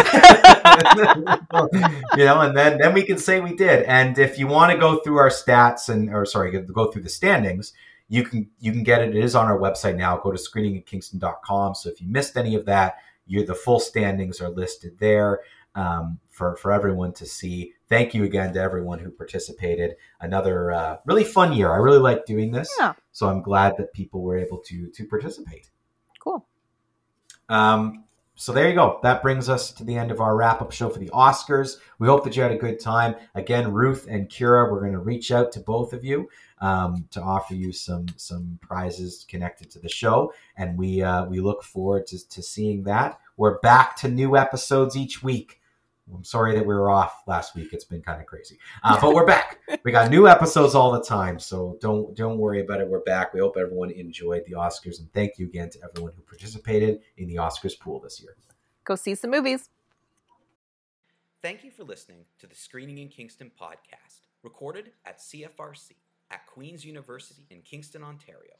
you know, and then then we can say we did. And if you want to go through our stats and or sorry, go through the standings, you can you can get it. It is on our website now. Go to screeninginkingston.com. So if you missed any of that, you the full standings are listed there um, for for everyone to see. Thank you again to everyone who participated. Another uh, really fun year. I really like doing this. Yeah. So I'm glad that people were able to to participate. cool. Um, so there you go. That brings us to the end of our wrap up show for the Oscars. We hope that you had a good time. Again, Ruth and Kira, we're going to reach out to both of you um, to offer you some some prizes connected to the show, and we uh, we look forward to, to seeing that. We're back to new episodes each week. I'm sorry that we were off last week. It's been kind of crazy, uh, but we're back. (laughs) We got new episodes all the time, so don't don't worry about it. We're back. We hope everyone enjoyed the Oscars, and thank you again to everyone who participated in the Oscars pool this year. Go see some movies. Thank you for listening to the Screening in Kingston podcast, recorded at CFRC at Queen's University in Kingston, Ontario.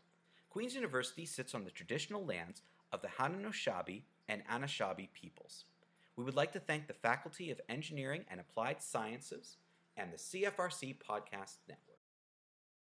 Queen's University sits on the traditional lands of the Haudenosaunee and Anishinaabe peoples. We would like to thank the Faculty of Engineering and Applied Sciences and the CFRC Podcast Network.